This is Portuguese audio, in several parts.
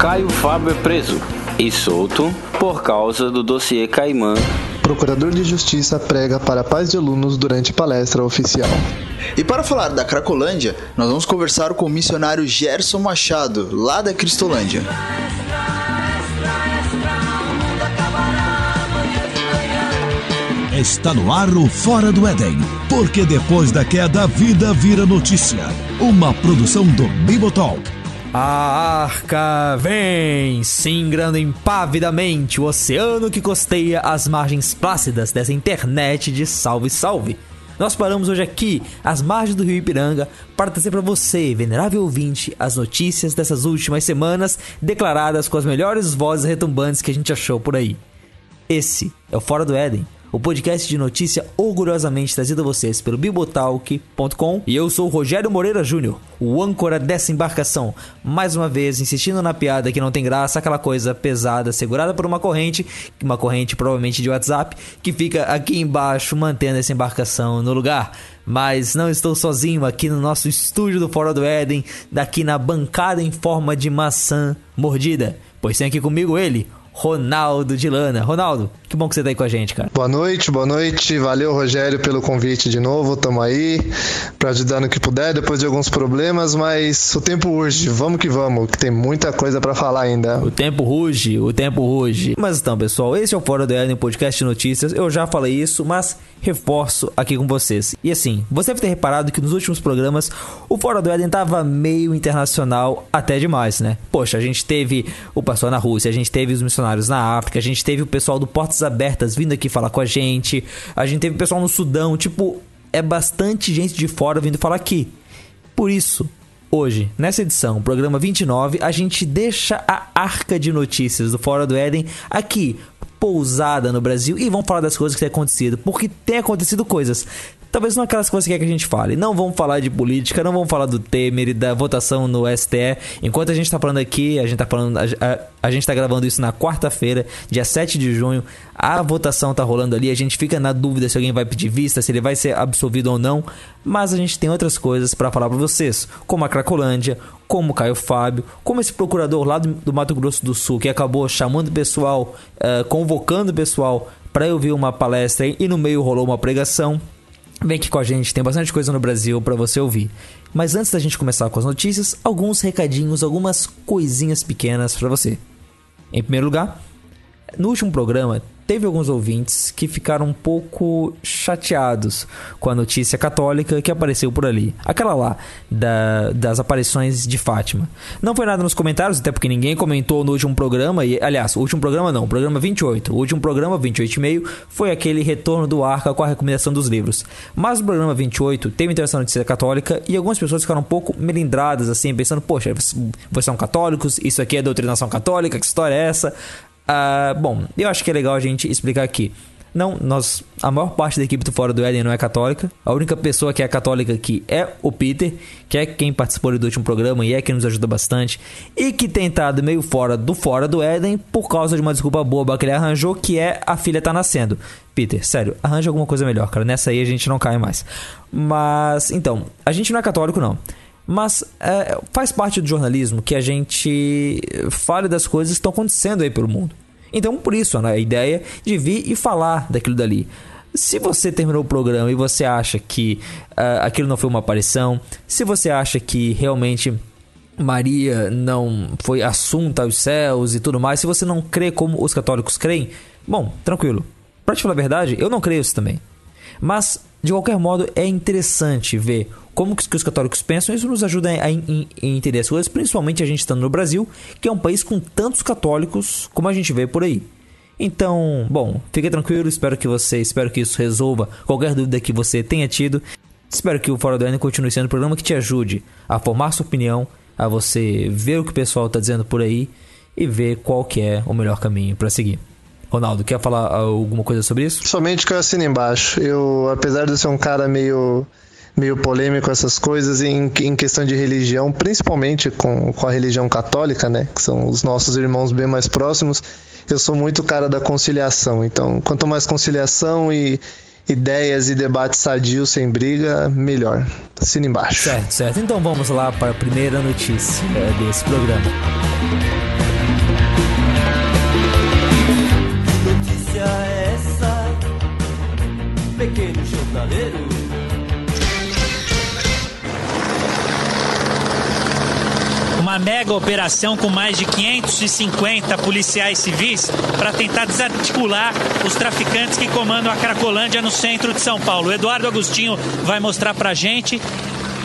Caio Fábio é preso e solto por causa do dossiê Caimã. Procurador de Justiça prega para paz de alunos durante palestra oficial. E para falar da Cracolândia, nós vamos conversar com o missionário Gerson Machado, lá da Cristolândia. Está no ar o Fora do Éden, porque depois da queda a vida vira notícia. Uma produção do Bibotalk. A arca vem, singrando impavidamente o oceano que costeia as margens plácidas dessa internet de salve salve. Nós paramos hoje aqui, às margens do rio Ipiranga, para trazer para você, venerável ouvinte, as notícias dessas últimas semanas, declaradas com as melhores vozes retumbantes que a gente achou por aí. Esse é o Fora do Éden, o podcast de notícia orgulhosamente trazido a vocês pelo bibotalk.com. E eu sou o Rogério Moreira Júnior, o âncora dessa embarcação. Mais uma vez, insistindo na piada que não tem graça, aquela coisa pesada segurada por uma corrente, uma corrente provavelmente de WhatsApp, que fica aqui embaixo mantendo essa embarcação no lugar. Mas não estou sozinho aqui no nosso estúdio do Fora do Éden, daqui na bancada em forma de maçã mordida. Pois tem aqui comigo ele, Ronaldo de Lana. Ronaldo, que bom que você tá aí com a gente, cara. Boa noite, boa noite. Valeu, Rogério, pelo convite de novo. Tamo aí para ajudar no que puder, depois de alguns problemas, mas o tempo urge. Vamos que vamos, que tem muita coisa para falar ainda. O tempo ruge, o tempo ruge. Mas então, pessoal, esse é o Fora do Éden Podcast de Notícias. Eu já falei isso, mas reforço aqui com vocês. E assim, você deve ter reparado que nos últimos programas o Fora do Éden tava meio internacional até demais, né? Poxa, a gente teve o pastor na Rússia, a gente teve os missionários na África, a gente teve o pessoal do Portas Abertas vindo aqui falar com a gente, a gente teve o pessoal no Sudão, tipo, é bastante gente de fora vindo falar aqui. Por isso, Hoje, nessa edição, programa 29, a gente deixa a arca de notícias do Fora do Éden aqui, pousada no Brasil, e vamos falar das coisas que têm acontecido, porque tem acontecido coisas. Talvez não aquelas que, é que a gente fale. Não vamos falar de política, não vamos falar do Temer e da votação no STE. Enquanto a gente tá falando aqui, a gente tá falando. A, a, a gente tá gravando isso na quarta-feira, dia 7 de junho. A votação tá rolando ali. A gente fica na dúvida se alguém vai pedir vista, se ele vai ser absolvido ou não. Mas a gente tem outras coisas para falar para vocês, como a Cracolândia, como o Caio Fábio, como esse procurador lá do, do Mato Grosso do Sul que acabou chamando o pessoal, uh, convocando o pessoal para ouvir uma palestra e no meio rolou uma pregação. Vem aqui com a gente, tem bastante coisa no Brasil para você ouvir. Mas antes da gente começar com as notícias, alguns recadinhos, algumas coisinhas pequenas para você. Em primeiro lugar, no último programa teve alguns ouvintes que ficaram um pouco chateados com a notícia católica que apareceu por ali. Aquela lá, da, das aparições de Fátima. Não foi nada nos comentários, até porque ninguém comentou no último programa. E, aliás, o último programa não, o programa 28. O último programa, 28,5, foi aquele retorno do arca com a recomendação dos livros. Mas o programa 28 teve interação na notícia católica e algumas pessoas ficaram um pouco melindradas, assim, pensando: poxa, vocês são católicos, isso aqui é doutrinação católica, que história é essa? Uh, bom, eu acho que é legal a gente explicar aqui. Não, nós, a maior parte da equipe do Fora do Éden não é católica. A única pessoa que é católica aqui é o Peter, que é quem participou do último programa e é quem nos ajuda bastante. E que tem estado meio fora do Fora do Éden por causa de uma desculpa boba que ele arranjou, que é a filha tá nascendo. Peter, sério, arranja alguma coisa melhor, cara. Nessa aí a gente não cai mais. Mas, então, a gente não é católico, não. Mas é, faz parte do jornalismo que a gente fale das coisas que estão acontecendo aí pelo mundo. Então, por isso, né, a ideia de vir e falar daquilo dali. Se você terminou o programa e você acha que uh, aquilo não foi uma aparição, se você acha que realmente Maria não foi assunta aos céus e tudo mais, se você não crê como os católicos creem, bom, tranquilo. Pra te falar a verdade, eu não creio isso também. Mas, de qualquer modo, é interessante ver como que os católicos pensam, isso nos ajuda a, entender as coisas, principalmente a gente estando no Brasil, que é um país com tantos católicos como a gente vê por aí. Então, bom, fique tranquilo, espero que você, espero que isso resolva qualquer dúvida que você tenha tido. Espero que o Fora do Ano continue sendo um programa que te ajude a formar sua opinião, a você ver o que o pessoal está dizendo por aí e ver qual que é o melhor caminho para seguir. Ronaldo, quer falar alguma coisa sobre isso? Somente que eu assino embaixo. Eu, apesar de ser um cara meio meio polêmico essas coisas em, em questão de religião, principalmente com, com a religião católica, né? Que são os nossos irmãos bem mais próximos. Eu sou muito cara da conciliação. Então, quanto mais conciliação e ideias e debates sadios sem briga, melhor. Assina embaixo. Certo, certo. Então vamos lá para a primeira notícia desse programa. Mega operação com mais de 550 policiais civis para tentar desarticular os traficantes que comandam a Cracolândia no centro de São Paulo. O Eduardo Agostinho vai mostrar para gente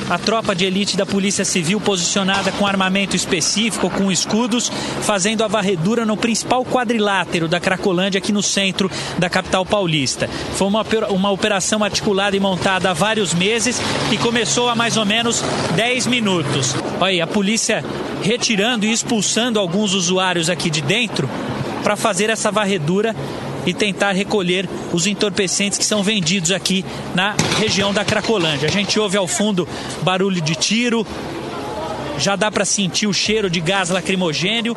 a tropa de elite da Polícia Civil posicionada com armamento específico, com escudos, fazendo a varredura no principal quadrilátero da Cracolândia, aqui no centro da capital paulista. Foi uma, uma operação articulada e montada há vários meses e começou há mais ou menos 10 minutos. Olha aí, a polícia retirando e expulsando alguns usuários aqui de dentro para fazer essa varredura e tentar recolher os entorpecentes que são vendidos aqui na região da Cracolândia. A gente ouve ao fundo barulho de tiro, já dá para sentir o cheiro de gás lacrimogênio.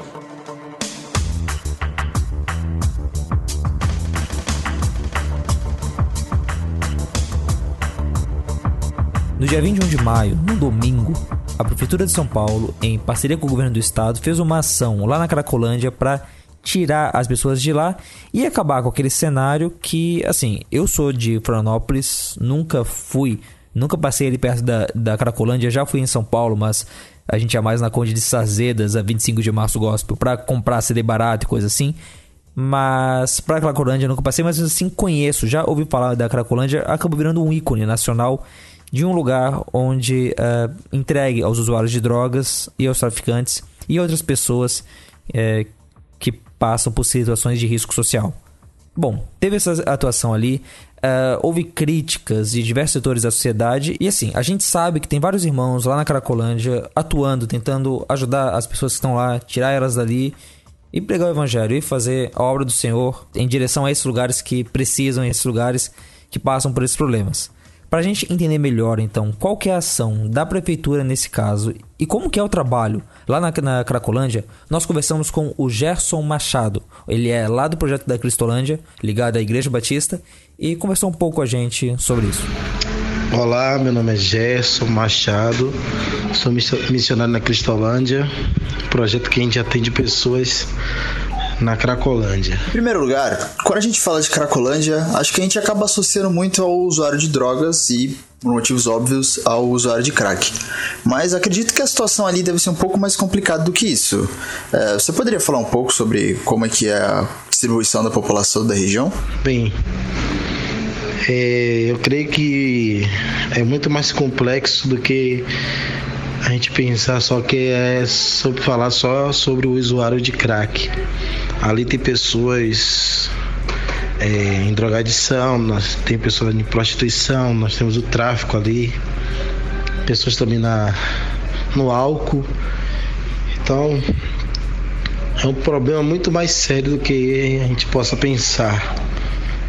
No dia 21 de maio, no domingo, a Prefeitura de São Paulo, em parceria com o governo do estado, fez uma ação lá na Cracolândia para tirar as pessoas de lá e acabar com aquele cenário que, assim, eu sou de Florianópolis, nunca fui, nunca passei ali perto da, da Cracolândia, já fui em São Paulo, mas a gente ia mais na Conde de Sazedas, a 25 de março gospel, para comprar CD barato e coisa assim. Mas pra Cracolândia nunca passei, mas assim conheço, já ouvi falar da Cracolândia, acabou virando um ícone nacional de um lugar onde uh, entregue aos usuários de drogas e aos traficantes e outras pessoas que passam por situações de risco social. Bom, teve essa atuação ali, uh, houve críticas de diversos setores da sociedade, e assim, a gente sabe que tem vários irmãos lá na Cracolândia atuando, tentando ajudar as pessoas que estão lá, tirar elas dali e pregar o evangelho e fazer a obra do Senhor em direção a esses lugares que precisam, esses lugares que passam por esses problemas. Para a gente entender melhor, então, qual que é a ação da prefeitura nesse caso e como que é o trabalho lá na, na Cracolândia, nós conversamos com o Gerson Machado. Ele é lá do projeto da Cristolândia, ligado à Igreja Batista, e conversou um pouco com a gente sobre isso. Olá, meu nome é Gerson Machado, sou missionário na Cristolândia, projeto que a gente atende pessoas na Cracolândia? Em primeiro lugar, quando a gente fala de Cracolândia, acho que a gente acaba associando muito ao usuário de drogas e, por motivos óbvios, ao usuário de crack. Mas acredito que a situação ali deve ser um pouco mais complicada do que isso. É, você poderia falar um pouco sobre como é que é a distribuição da população da região? Bem, é, eu creio que é muito mais complexo do que a gente pensar só que é sobre falar só sobre o usuário de crack. Ali tem pessoas é, em drogadição, nós tem pessoas em prostituição, nós temos o tráfico ali, pessoas também na, no álcool. Então é um problema muito mais sério do que a gente possa pensar.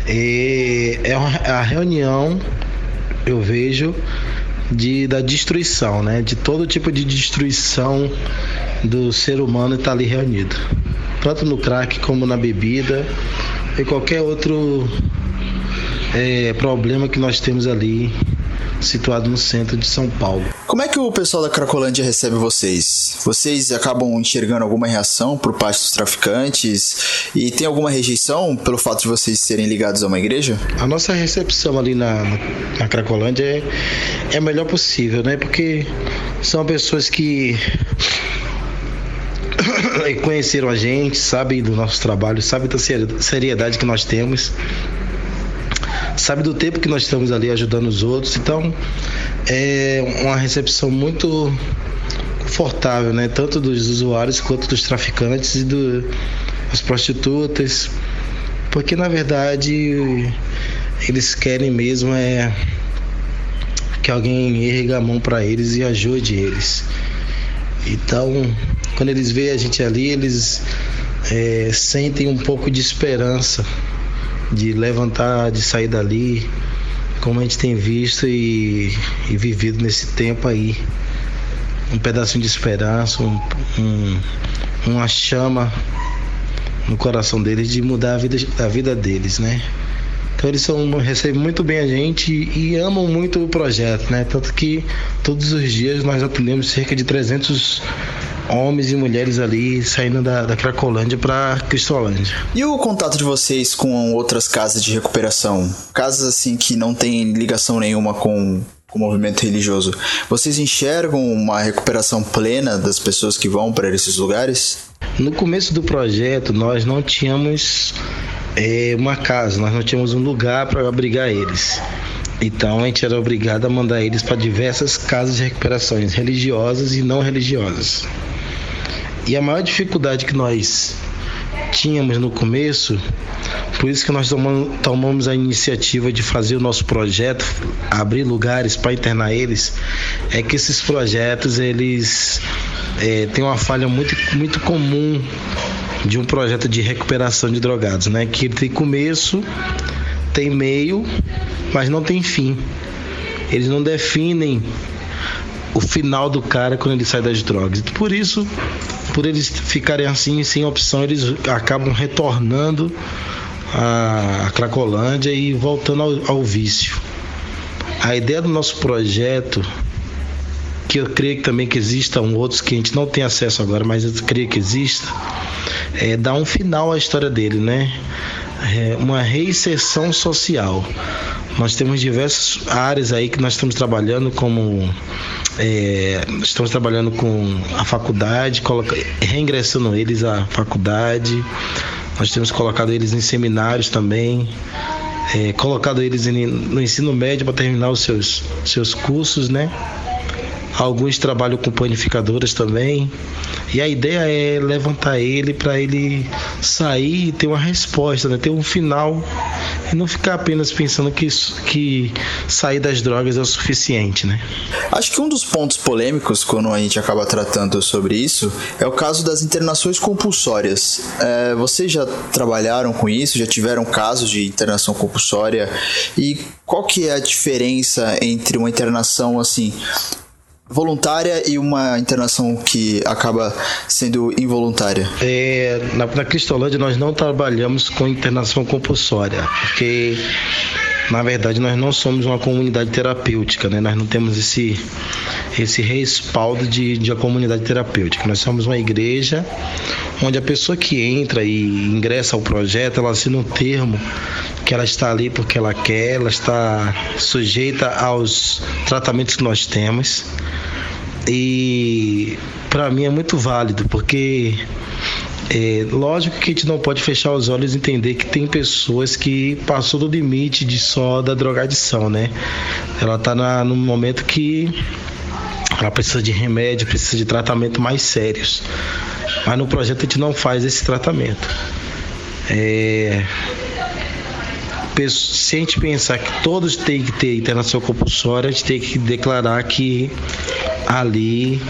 E é a reunião, eu vejo, de, da destruição, né? De todo tipo de destruição do ser humano está ali reunido. Tanto no crack como na bebida e qualquer outro é, problema que nós temos ali situado no centro de São Paulo. Como é que o pessoal da Cracolândia recebe vocês? Vocês acabam enxergando alguma reação por parte dos traficantes? E tem alguma rejeição pelo fato de vocês serem ligados a uma igreja? A nossa recepção ali na, na Cracolândia é, é a melhor possível, né? Porque são pessoas que conheceram a gente, sabem do nosso trabalho, sabem da seriedade que nós temos sabe do tempo que nós estamos ali ajudando os outros. Então, é uma recepção muito confortável, né? Tanto dos usuários quanto dos traficantes e do, das prostitutas. Porque na verdade eles querem mesmo é que alguém erga a mão para eles e ajude eles. Então, quando eles veem a gente ali, eles é, sentem um pouco de esperança de levantar, de sair dali, como a gente tem visto e, e vivido nesse tempo aí. Um pedacinho de esperança, um, um, uma chama no coração deles de mudar a vida, a vida deles, né? Então eles são, recebem muito bem a gente e amam muito o projeto, né? Tanto que todos os dias nós atendemos cerca de 300 homens e mulheres ali saindo da, da Cracolândia para Cristolândia. E o contato de vocês com outras casas de recuperação? Casas assim que não têm ligação nenhuma com com o movimento religioso. Vocês enxergam uma recuperação plena das pessoas que vão para esses lugares? No começo do projeto, nós não tínhamos é, uma casa, nós não tínhamos um lugar para abrigar eles. Então a gente era obrigado a mandar eles para diversas casas de recuperações religiosas e não religiosas. E a maior dificuldade que nós tínhamos no começo, por isso que nós tomamos a iniciativa de fazer o nosso projeto, abrir lugares para internar eles, é que esses projetos eles é, têm uma falha muito, muito comum de um projeto de recuperação de drogados, né? Que tem começo, tem meio, mas não tem fim. Eles não definem o final do cara quando ele sai das drogas. Por isso, por eles ficarem assim sem opção, eles acabam retornando a Cracolândia e voltando ao, ao vício. A ideia do nosso projeto, que eu creio também que existam outros que a gente não tem acesso agora, mas eu creio que exista, é dar um final à história dele, né? É uma reinserção social. Nós temos diversas áreas aí que nós estamos trabalhando, como é, estamos trabalhando com a faculdade, coloca, reingressando eles à faculdade. Nós temos colocado eles em seminários também, é, colocado eles no ensino médio para terminar os seus, seus cursos, né? Alguns trabalham com panificadoras também. E a ideia é levantar ele para ele sair e ter uma resposta, né? ter um final e não ficar apenas pensando que, que sair das drogas é o suficiente. Né? Acho que um dos pontos polêmicos quando a gente acaba tratando sobre isso é o caso das internações compulsórias. É, vocês já trabalharam com isso? Já tiveram casos de internação compulsória? E qual que é a diferença entre uma internação assim voluntária e uma internação que acaba sendo involuntária? É, na, na Cristolândia nós não trabalhamos com internação compulsória, porque na verdade nós não somos uma comunidade terapêutica, né? Nós não temos esse esse respaldo de, de a comunidade terapêutica. Nós somos uma igreja onde a pessoa que entra e ingressa ao projeto, ela assina um termo que ela está ali porque ela quer, ela está sujeita aos tratamentos que nós temos. E para mim é muito válido, porque é, lógico que a gente não pode fechar os olhos e entender que tem pessoas que passou do limite de só da drogadição, né? Ela está no momento que ela precisa de remédio, precisa de tratamento mais sérios. Mas no projeto a gente não faz esse tratamento. É, se a gente pensar que todos têm que ter internação compulsória, a gente tem que declarar que ali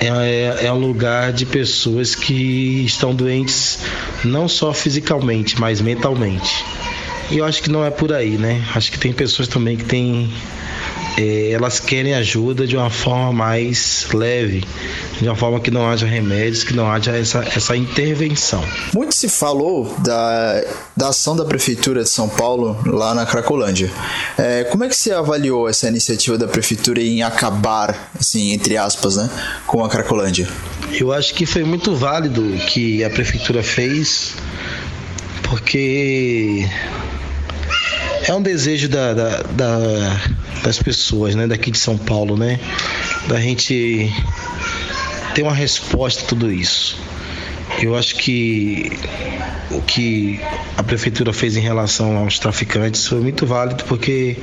é, é um lugar de pessoas que estão doentes não só fisicamente, mas mentalmente. E eu acho que não é por aí, né? Acho que tem pessoas também que têm é, elas querem ajuda de uma forma mais leve, de uma forma que não haja remédios, que não haja essa, essa intervenção. Muito se falou da, da ação da Prefeitura de São Paulo lá na Cracolândia. É, como é que você avaliou essa iniciativa da Prefeitura em acabar, assim, entre aspas, né, com a Cracolândia? Eu acho que foi muito válido o que a Prefeitura fez, porque é um desejo da, da, da, das pessoas, né, daqui de São Paulo, né, da gente ter uma resposta a tudo isso. Eu acho que o que a prefeitura fez em relação aos traficantes foi muito válido porque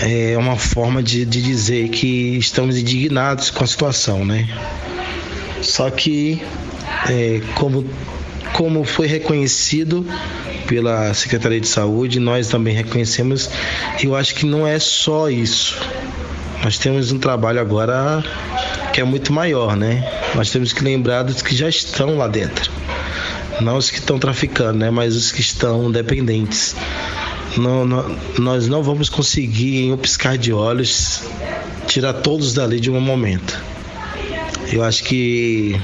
é uma forma de, de dizer que estamos indignados com a situação, né? Só que é, como como foi reconhecido pela Secretaria de Saúde, nós também reconhecemos. Eu acho que não é só isso. Nós temos um trabalho agora que é muito maior, né? Nós temos que lembrar dos que já estão lá dentro. Não os que estão traficando, né? Mas os que estão dependentes. Não, não, nós não vamos conseguir, em um piscar de olhos, tirar todos dali de um momento. Eu acho que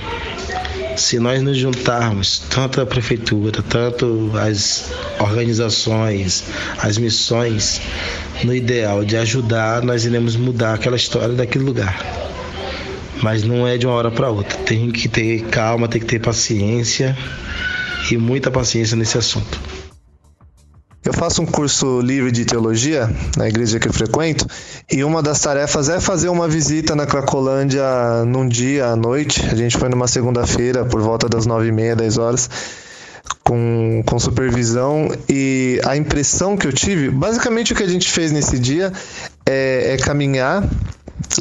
se nós nos juntarmos, tanto a prefeitura, tanto as organizações, as missões, no ideal de ajudar, nós iremos mudar aquela história daquele lugar. Mas não é de uma hora para outra. Tem que ter calma, tem que ter paciência e muita paciência nesse assunto. Eu faço um curso livre de teologia na igreja que eu frequento e uma das tarefas é fazer uma visita na Cracolândia num dia à noite. A gente foi numa segunda-feira por volta das nove e meia, dez horas com, com supervisão e a impressão que eu tive, basicamente o que a gente fez nesse dia é, é caminhar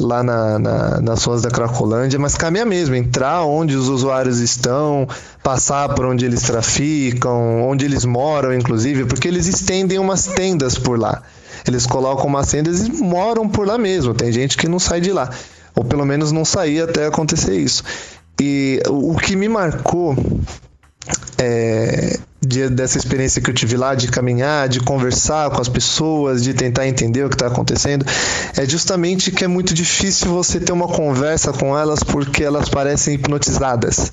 lá na, na, nas ruas da Cracolândia, mas caminhar mesmo, entrar onde os usuários estão, passar por onde eles traficam, onde eles moram, inclusive, porque eles estendem umas tendas por lá. Eles colocam umas tendas e moram por lá mesmo. Tem gente que não sai de lá, ou pelo menos não saía até acontecer isso. E o que me marcou é, de, dessa experiência que eu tive lá, de caminhar, de conversar com as pessoas, de tentar entender o que está acontecendo, é justamente que é muito difícil você ter uma conversa com elas porque elas parecem hipnotizadas.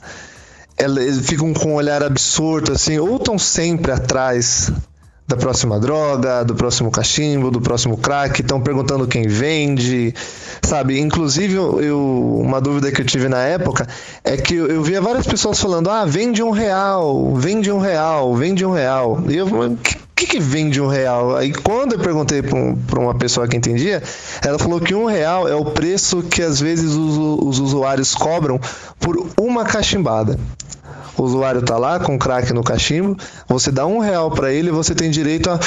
Elas ficam com um olhar absorto, assim, ou estão sempre atrás da próxima droga, do próximo cachimbo, do próximo crack, estão perguntando quem vende, sabe? Inclusive, eu, uma dúvida que eu tive na época é que eu, via várias pessoas falando: ah, vende um real, vende um real, vende um real. E eu o que, que vende um real? Aí quando eu perguntei para uma pessoa que entendia, ela falou que um real é o preço que às vezes os, os usuários cobram por uma cachimbada o usuário está lá com crack no cachimbo, você dá um real para ele e você tem direito a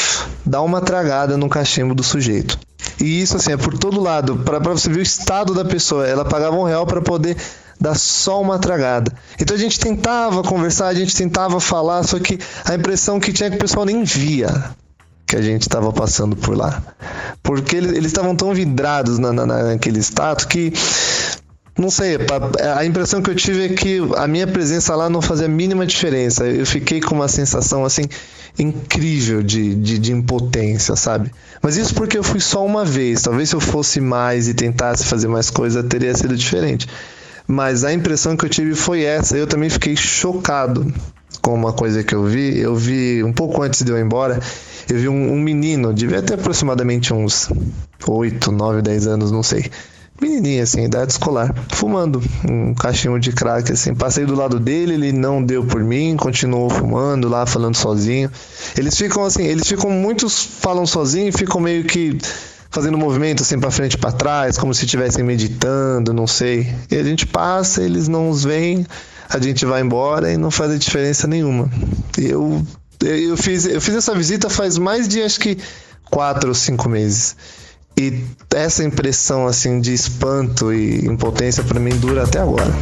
dar uma tragada no cachimbo do sujeito. E isso assim é por todo lado, para você ver o estado da pessoa. Ela pagava um real para poder dar só uma tragada. Então a gente tentava conversar, a gente tentava falar, só que a impressão que tinha é que o pessoal nem via que a gente estava passando por lá. Porque eles estavam tão vidrados na, na, naquele status que não sei, a impressão que eu tive é que a minha presença lá não fazia a mínima diferença. Eu fiquei com uma sensação assim incrível de, de, de, impotência, sabe? Mas isso porque eu fui só uma vez. Talvez se eu fosse mais e tentasse fazer mais coisa, teria sido diferente. Mas a impressão que eu tive foi essa. Eu também fiquei chocado com uma coisa que eu vi. Eu vi um pouco antes de eu ir embora. Eu vi um, um menino, devia ter aproximadamente uns 8, 9, 10 anos, não sei menininha, assim, idade escolar, fumando um cachimbo de crack, assim. Passei do lado dele, ele não deu por mim, continuou fumando lá, falando sozinho. Eles ficam assim, eles ficam, muitos falam sozinho e ficam meio que fazendo movimento assim para frente e para trás, como se estivessem meditando, não sei. E a gente passa, eles não os veem, a gente vai embora e não faz diferença nenhuma. Eu eu fiz eu fiz essa visita faz mais de acho que quatro ou cinco meses. E essa impressão assim de espanto e impotência para mim dura até agora.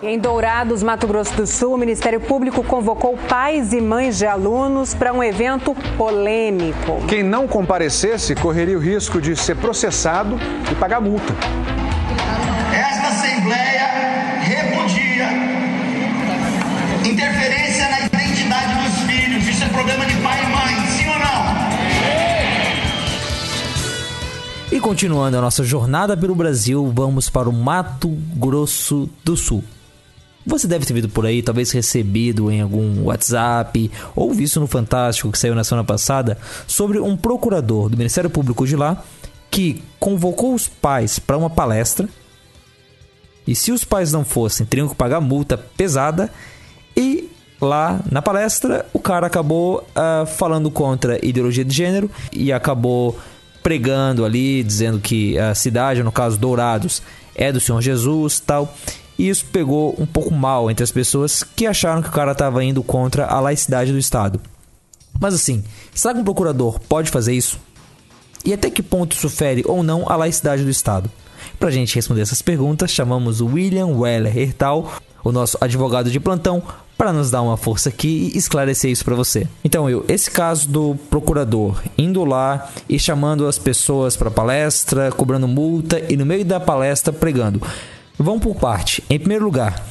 Em Dourados, Mato Grosso do Sul, o Ministério Público convocou pais e mães de alunos para um evento polêmico. Quem não comparecesse correria o risco de ser processado e pagar multa. Continuando a nossa jornada pelo Brasil, vamos para o Mato Grosso do Sul. Você deve ter visto por aí, talvez recebido em algum WhatsApp ou visto no Fantástico que saiu na semana passada sobre um procurador do Ministério Público de lá que convocou os pais para uma palestra. E se os pais não fossem, teriam que pagar multa pesada e lá na palestra, o cara acabou uh, falando contra ideologia de gênero e acabou pregando ali, dizendo que a cidade, no caso Dourados, é do Senhor Jesus tal. E isso pegou um pouco mal entre as pessoas que acharam que o cara estava indo contra a laicidade do Estado. Mas assim, será que um procurador pode fazer isso? E até que ponto isso fere ou não a laicidade do Estado? Para a gente responder essas perguntas, chamamos o William Weller Hertal, o nosso advogado de plantão, para nos dar uma força aqui e esclarecer isso para você. Então, eu, esse caso do procurador indo lá e chamando as pessoas para palestra, cobrando multa e no meio da palestra pregando. Vamos por parte. Em primeiro lugar,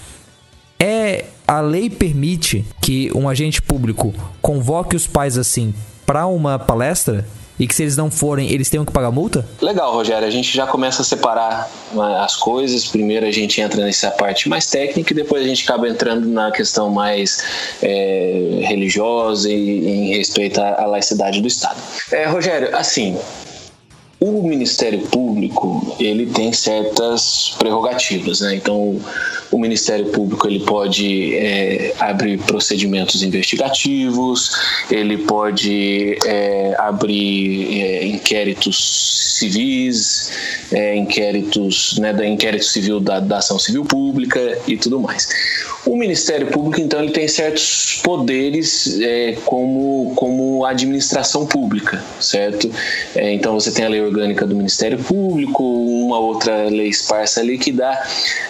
é a lei permite que um agente público convoque os pais assim para uma palestra? E que se eles não forem, eles tenham que pagar multa? Legal, Rogério. A gente já começa a separar né, as coisas. Primeiro a gente entra nessa parte mais técnica e depois a gente acaba entrando na questão mais é, religiosa e em respeito à laicidade do Estado. É, Rogério, assim, o Ministério Público ele tem certas prerrogativas, né? Então o Ministério Público ele pode é, abrir procedimentos investigativos, ele pode é, abrir é, inquéritos civis, é, inquéritos, né, da inquérito civil da, da ação civil pública e tudo mais. O Ministério Público, então, ele tem certos poderes é, como, como administração pública, certo? É, então, você tem a lei orgânica do Ministério Público, uma outra lei esparsa ali que dá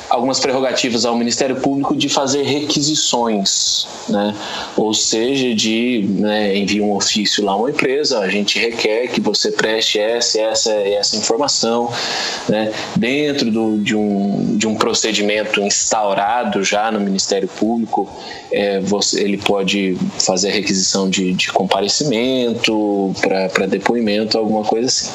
algumas prerrogativas ao Ministério Público de fazer requisições, né? Ou seja, de né, enviar um ofício lá a uma empresa, a gente requer que você preste essa essa essa informação, né? Dentro do, de, um, de um procedimento instaurado já no Ministério Público, é, você, ele pode fazer a requisição de, de comparecimento para depoimento, alguma coisa assim.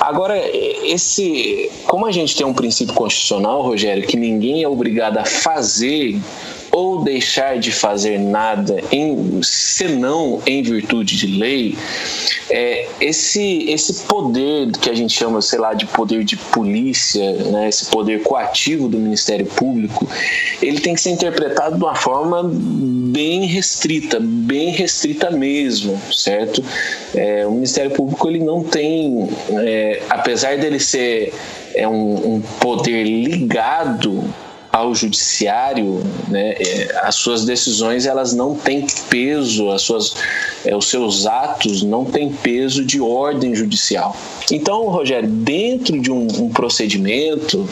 Agora, esse, como a gente tem um princípio constitucional, Rogério, que ninguém é obrigado a fazer ou deixar de fazer nada em, senão em virtude de lei, é, esse, esse poder que a gente chama, sei lá, de poder de polícia, né, esse poder coativo do Ministério Público, ele tem que ser interpretado de uma forma bem restrita, bem restrita mesmo, certo? É, o Ministério Público ele não tem, é, apesar dele ser é um, um poder ligado ao judiciário, né, é, as suas decisões elas não têm peso, as suas, é, os seus atos não têm peso de ordem judicial. Então, Rogério, dentro de um, um procedimento,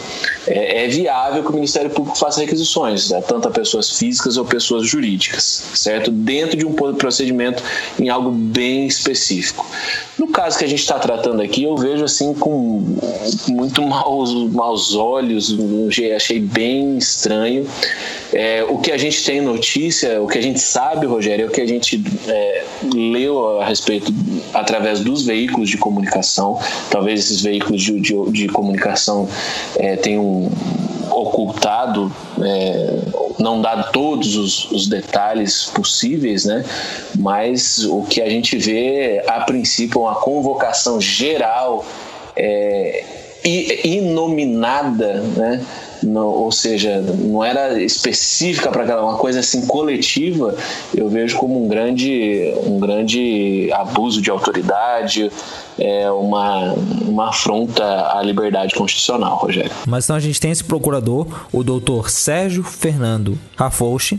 é, é, viável que o Ministério Público faça requisições, né, tanto a pessoas físicas ou pessoas jurídicas, certo? Dentro de um procedimento em algo bem específico. No caso que a gente está tratando aqui, eu vejo assim com muito maus, maus olhos, achei bem estranho. É, o que a gente tem notícia, o que a gente sabe, Rogério, é o que a gente é, leu a respeito através dos veículos de comunicação. Talvez esses veículos de, de, de comunicação é, tenham ocultado, é, não dado todos os, os, detalhes possíveis, né? Mas o que a gente vê, a princípio, é uma convocação geral é, inominada, né? Não, ou seja, não era específica para aquela uma coisa assim coletiva, eu vejo como um grande, um grande abuso de autoridade, é uma, uma afronta à liberdade constitucional, Rogério. Mas então a gente tem esse procurador, o doutor Sérgio Fernando Rafouche,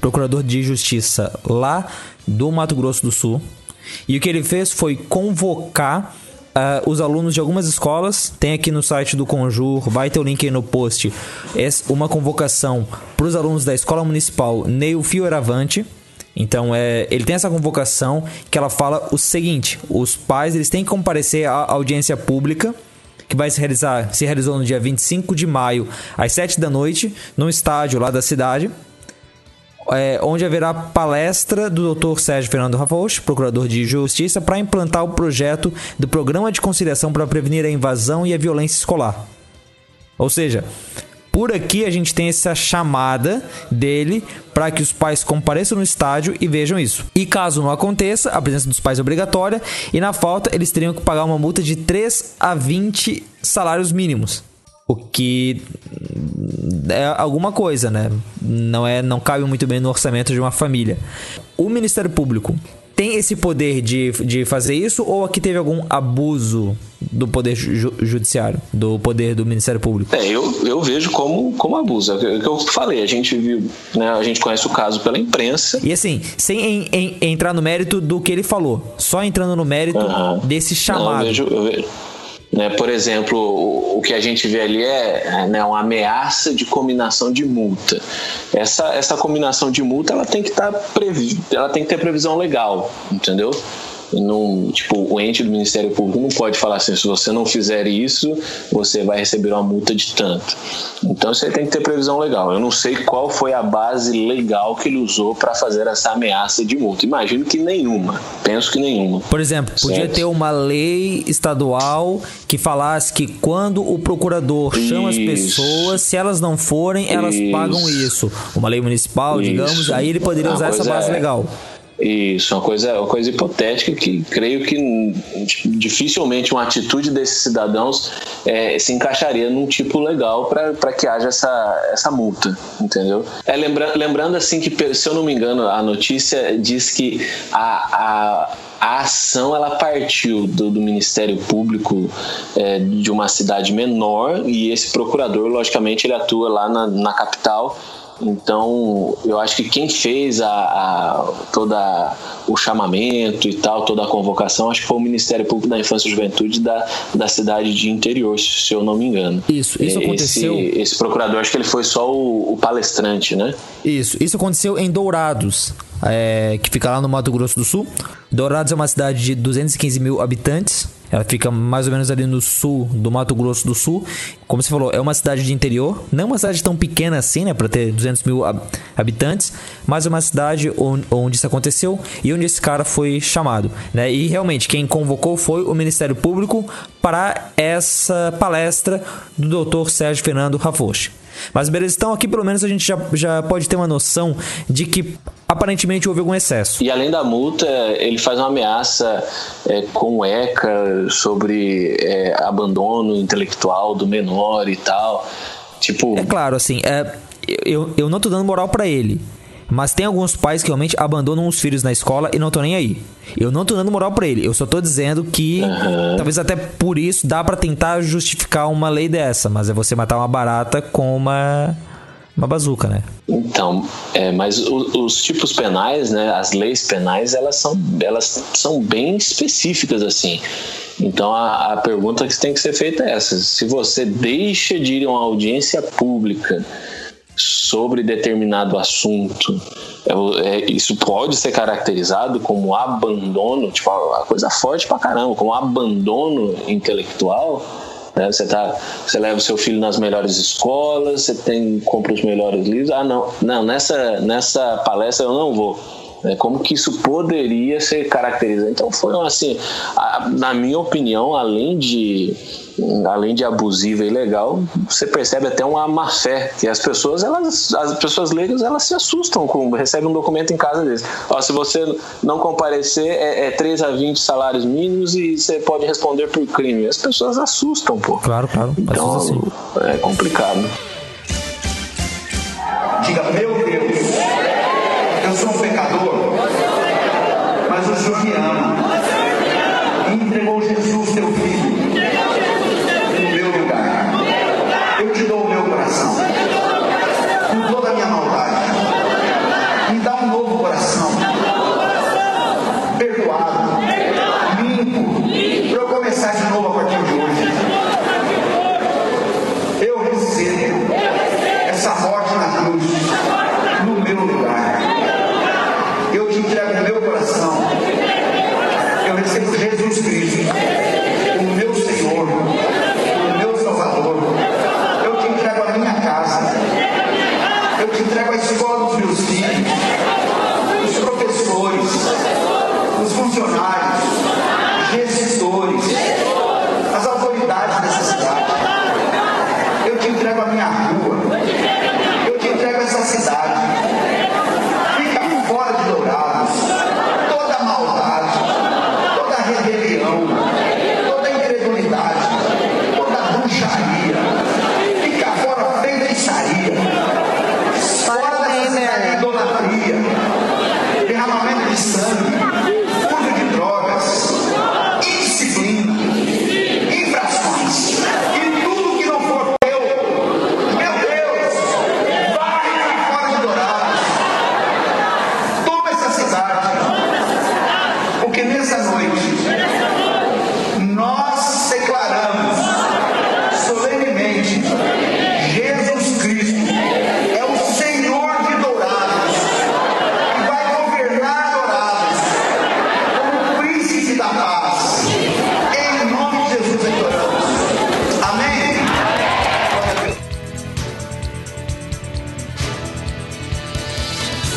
procurador de justiça lá do Mato Grosso do Sul, e o que ele fez foi convocar uh, os alunos de algumas escolas. Tem aqui no site do Conjur, vai ter o link aí no post, uma convocação para os alunos da Escola Municipal Neil Fioravante. Então, é, ele tem essa convocação que ela fala o seguinte: os pais eles têm que comparecer à audiência pública que vai se realizar, se realizou no dia 25 de maio, às 7 da noite, no estádio lá da cidade é, onde haverá palestra do Dr. Sérgio Fernando Rafouche, procurador de Justiça, para implantar o projeto do Programa de Conciliação para prevenir a invasão e a violência escolar. Ou seja, por aqui a gente tem essa chamada dele para que os pais compareçam no estádio e vejam isso. E caso não aconteça, a presença dos pais é obrigatória e na falta eles teriam que pagar uma multa de 3 a 20 salários mínimos. O que é alguma coisa, né? Não é, não cabe muito bem no orçamento de uma família. O Ministério Público tem esse poder de, de fazer isso ou aqui teve algum abuso do poder ju judiciário, do poder do Ministério Público? É, eu, eu vejo como, como abuso. É o que eu falei, a gente viu, né, a gente conhece o caso pela imprensa. E assim, sem em, em, entrar no mérito do que ele falou, só entrando no mérito uhum. desse chamado. Não, eu vejo, eu vejo né? Por exemplo, o, que a gente vê ali é né, uma ameaça de combinação de multa. Essa, essa combinação de multa ela tem que estar tá previ ela tem que ter previsão legal, entendeu? Não, tipo, o ente do Ministério Público não pode falar assim, se você não fizer isso, você vai receber uma multa de tanto. Então você tem que ter previsão legal. Eu não sei qual foi a base legal que ele usou para fazer essa ameaça de multa. Imagino que nenhuma. Penso que nenhuma. Por exemplo, podia Certo. ter uma lei estadual que falasse que quando o procurador chama as Isso. pessoas, se elas não forem, elas Isso. pagam isso. Uma lei municipal, digamos, Isso. aí ele poderia Uma usar essa base é- legal. Isso, uma coisa, uma coisa hipotética que creio que hum, dificilmente uma atitude desses cidadãos é, se encaixaria num tipo legal para que haja essa, essa multa, entendeu? É, lembra, lembrando assim que, se eu não me engano, a notícia diz que a, a, a ação ela partiu do, do Ministério Público é, de uma cidade menor e esse procurador, logicamente, ele atua lá na, na capital então, eu acho que quem fez a, a toda o chamamento e tal, toda a convocação, acho que foi o Ministério Público da Infância e Juventude da, da cidade de interior, se eu não me engano. Isso, isso esse, aconteceu- Esse procurador, acho que ele foi só o, o palestrante, né? Isso, isso aconteceu em Dourados, é, que fica lá no Mato Grosso do Sul. Dourados é uma cidade de 215 mil habitantes. Ela fica mais ou menos ali no sul do Mato Grosso do Sul. Como você falou, é uma cidade de interior. Não é uma cidade tão pequena assim, né? Pra ter 200 mil hab- habitantes. Mas é uma cidade onde, onde isso aconteceu e onde esse cara foi chamado. Né? E realmente, quem convocou foi o Ministério Público para essa palestra do Dr. Sérgio Fernando Rafoche. Mas beleza, então aqui pelo menos a gente já, já pode ter uma noção de que aparentemente houve algum excesso. E além da multa, ele faz uma ameaça é, com o ECA sobre é, abandono intelectual do menor e tal. Tipo, É claro, assim, é, eu, eu não tô dando moral pra ele. Mas tem alguns pais que realmente abandonam os filhos na escola e não tô nem aí. Eu não tô dando moral pra ele. Eu só tô dizendo que talvez até por isso dá pra tentar justificar uma lei dessa. Mas é você matar uma barata com uma, uma bazuca, né? Então, é, mas o- os tipos penais, né, as leis penais, elas são, elas são bem específicas assim. Então a, a pergunta que tem que ser feita é essa: se você deixa de ir a uma audiência pública sobre determinado assunto, é- é- isso pode ser caracterizado como abandono, tipo, a coisa forte pra caramba, como abandono intelectual. né? Você, tá, você leva o seu filho nas melhores escolas, você tem, compra os melhores livros. Ah, não, não nessa, nessa palestra eu não vou. né? Como que isso poderia ser caracterizado? Então foi assim, a- na minha opinião, além de além de abusiva e ilegal, você percebe até uma má fé que as pessoas elas as pessoas leigas elas se assustam com recebem um documento em casa deles. Ó, se você não comparecer é, é 3 a 20 salários mínimos e você pode responder por crime. As pessoas assustam, pô. Claro, claro. Então, Assusta sim. é complicado. Diga, meu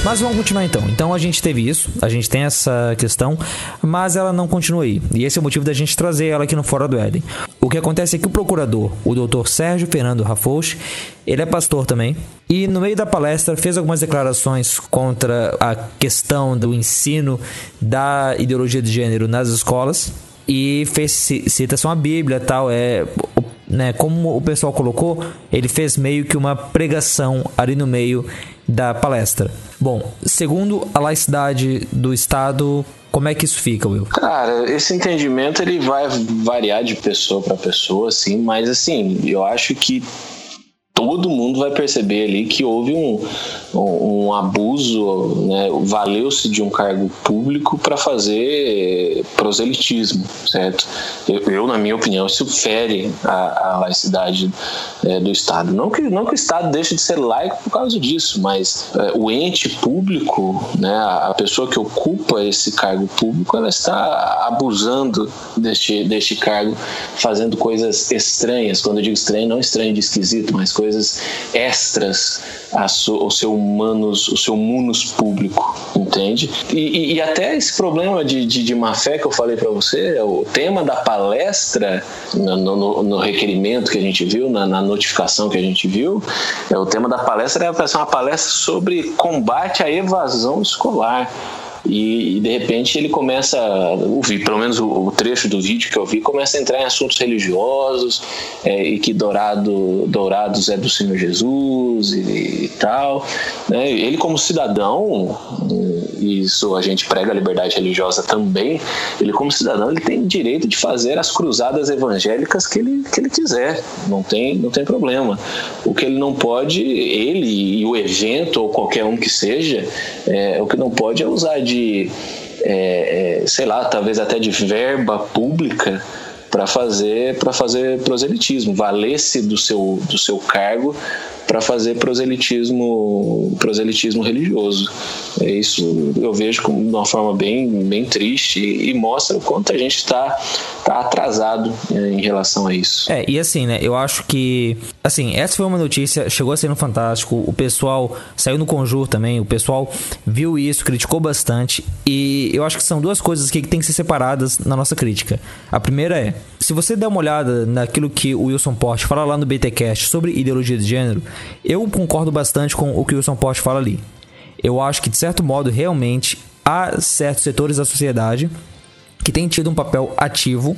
Mas vamos continuar então. Então a gente teve isso, a gente tem essa questão, mas ela não continua aí. E esse é o motivo da gente trazer ela aqui no Fora do Éden. O que acontece é que o procurador, o doutor Sérgio Fernando Rafouche, ele é pastor também, e no meio da palestra fez algumas declarações contra a questão do ensino da ideologia de gênero nas escolas e fez citação à Bíblia tal é né como o pessoal colocou ele fez meio que uma pregação ali no meio da palestra bom segundo a laicidade do Estado como é que isso fica, Will? Cara, esse entendimento ele vai variar de pessoa para pessoa, assim, mas assim, eu acho que todo mundo vai perceber ali que houve um, um abuso, né? valeu-se de um cargo público para fazer proselitismo, certo? Eu, eu, na minha opinião, isso fere a, a laicidade é, do Estado. Não que, não que o Estado deixe de ser laico por causa disso, mas é, o ente público, né? a pessoa que ocupa esse cargo público, ela está abusando deste, deste cargo, fazendo coisas estranhas. Quando eu digo estranho, não estranho de esquisito, mas coisas coisas extras ao seu humanos, o seu munus público, entende? E, e até esse problema de, de, de, má fé que eu falei para você, é o tema da palestra no, no, no, requerimento que a gente viu, na, na, notificação que a gente viu, é o tema da palestra era ser uma palestra sobre combate à evasão escolar. E, e, de repente ele começa ouvir, pelo menos o, o, trecho do vídeo que eu vi, começa a entrar em assuntos religiosos é, e que Dourado, Dourados é do Senhor Jesus e, e tal. Né? Ele como cidadão, e isso a gente prega a liberdade religiosa também, ele como cidadão ele tem direito de fazer as cruzadas evangélicas que ele, que ele quiser, não tem, não tem problema. O que ele não pode, ele e o evento ou qualquer um que seja, é, o que não pode é usar de, é, é, sei lá, talvez até de verba pública para fazer para fazer proselitismo, valer-se do seu, do seu cargo para fazer proselitismo proselitismo religioso. É isso eu vejo como de uma forma bem, bem triste e, mostra o quanto a gente está tá atrasado é, em relação a isso. É, e assim, né, eu acho que assim, essa foi uma notícia, chegou a ser no Fantástico, o pessoal saiu no Conjur também, o pessoal viu isso, criticou bastante e eu acho que são duas coisas que tem que ser separadas na nossa crítica. A primeira é, se você der uma olhada naquilo que o Wilson Post fala lá no BTcast sobre ideologia de gênero, eu concordo bastante com o que o Wilson Post fala ali. Eu acho que, de certo modo, realmente há certos setores da sociedade que têm tido um papel ativo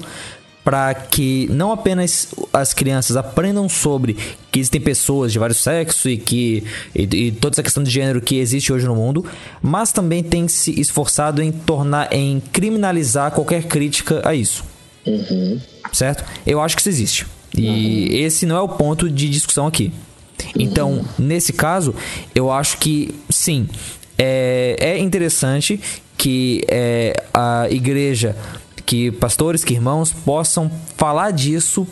para que não apenas as crianças aprendam sobre que existem pessoas de vários sexos e que e, e, toda essa questão de gênero que existe hoje no mundo, mas também tem se esforçado em tornar em criminalizar qualquer crítica a isso. Uhum. Certo? Eu acho que isso existe. E uhum. esse não é o ponto de discussão aqui. Então, nesse caso, eu acho que sim, é, é interessante que é, a igreja, que pastores, que irmãos possam falar disso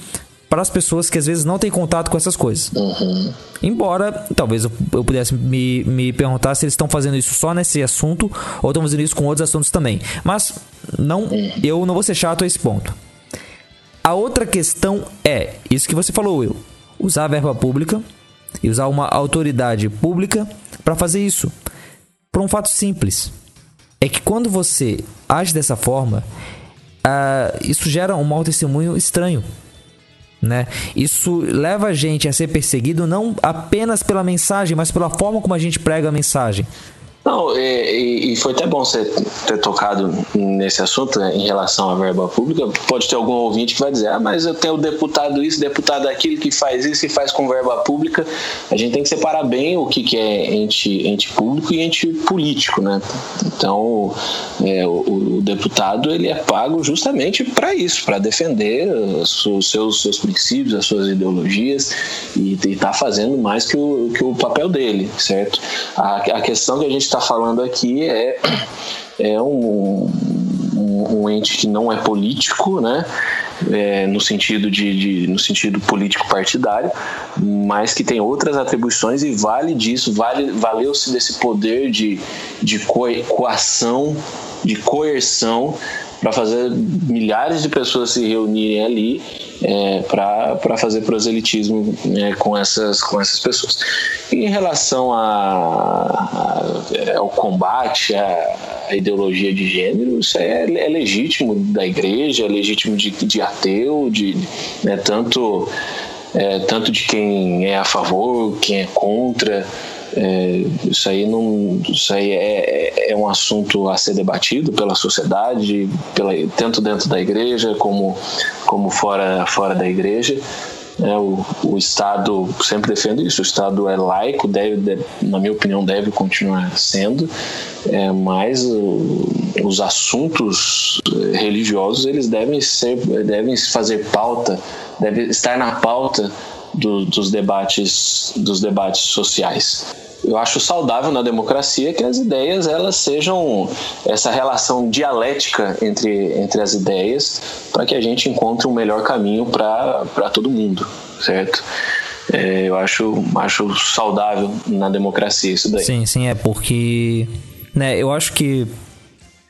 para as pessoas que às vezes não têm contato com essas coisas. Uhum. Embora, talvez eu, eu pudesse me, me perguntar se eles estão fazendo isso só nesse assunto ou estão fazendo isso com outros assuntos também. Mas não, uhum. eu não vou ser chato a esse ponto. A outra questão é, isso que você falou, Will, usar a verba pública e usar uma autoridade pública para fazer isso. Por um fato simples: é que quando você age dessa forma, uh, isso gera um mau testemunho estranho. Né? Isso leva a gente a ser perseguido não apenas pela mensagem, mas pela forma como a gente prega a mensagem. Não, e, e, foi até bom você ter tocado nesse assunto né, em relação à verba pública. Pode ter algum ouvinte que vai dizer: ah, mas eu tenho deputado isso, deputado aquilo que faz isso e faz com verba pública. A gente tem que separar bem o que, que é ente, ente público e ente político, né? Então, é, o, o, deputado ele é pago justamente para isso, para defender os seus, seus princípios, as suas ideologias e está fazendo mais que o, que o papel dele, certo? A, a questão que a gente está falando aqui é, é um, um, um, ente que não é político, né? É, no sentido de, de, no sentido político partidário, mas que tem outras atribuições e vale disso, vale valeu-se desse poder de, de coação, de coerção para fazer milhares de pessoas se reunirem ali é, para fazer proselitismo né, com, essas, com essas pessoas. E em relação a, a, ao combate à, à, ideologia de gênero, isso é, é, legítimo da igreja, é legítimo de, de ateu, de, né, tanto, é, tanto de quem é a favor, quem é contra. É, isso aí não, isso aí é, é, um assunto a ser debatido pela sociedade, pela, tanto dentro da igreja como, como fora, fora da igreja. É, o, o Estado sempre defende isso. O Estado é laico, deve, deve na minha opinião, deve continuar sendo, é, mas o, os assuntos religiosos eles devem ser, devem fazer pauta, devem estar na pauta do, dos debates dos debates sociais. Eu acho saudável na democracia que as ideias elas sejam essa relação dialética entre, entre as ideias para que a gente encontre um melhor caminho para todo mundo, certo? É, eu acho, acho saudável na democracia isso daí. Sim, sim, é porque né, eu acho que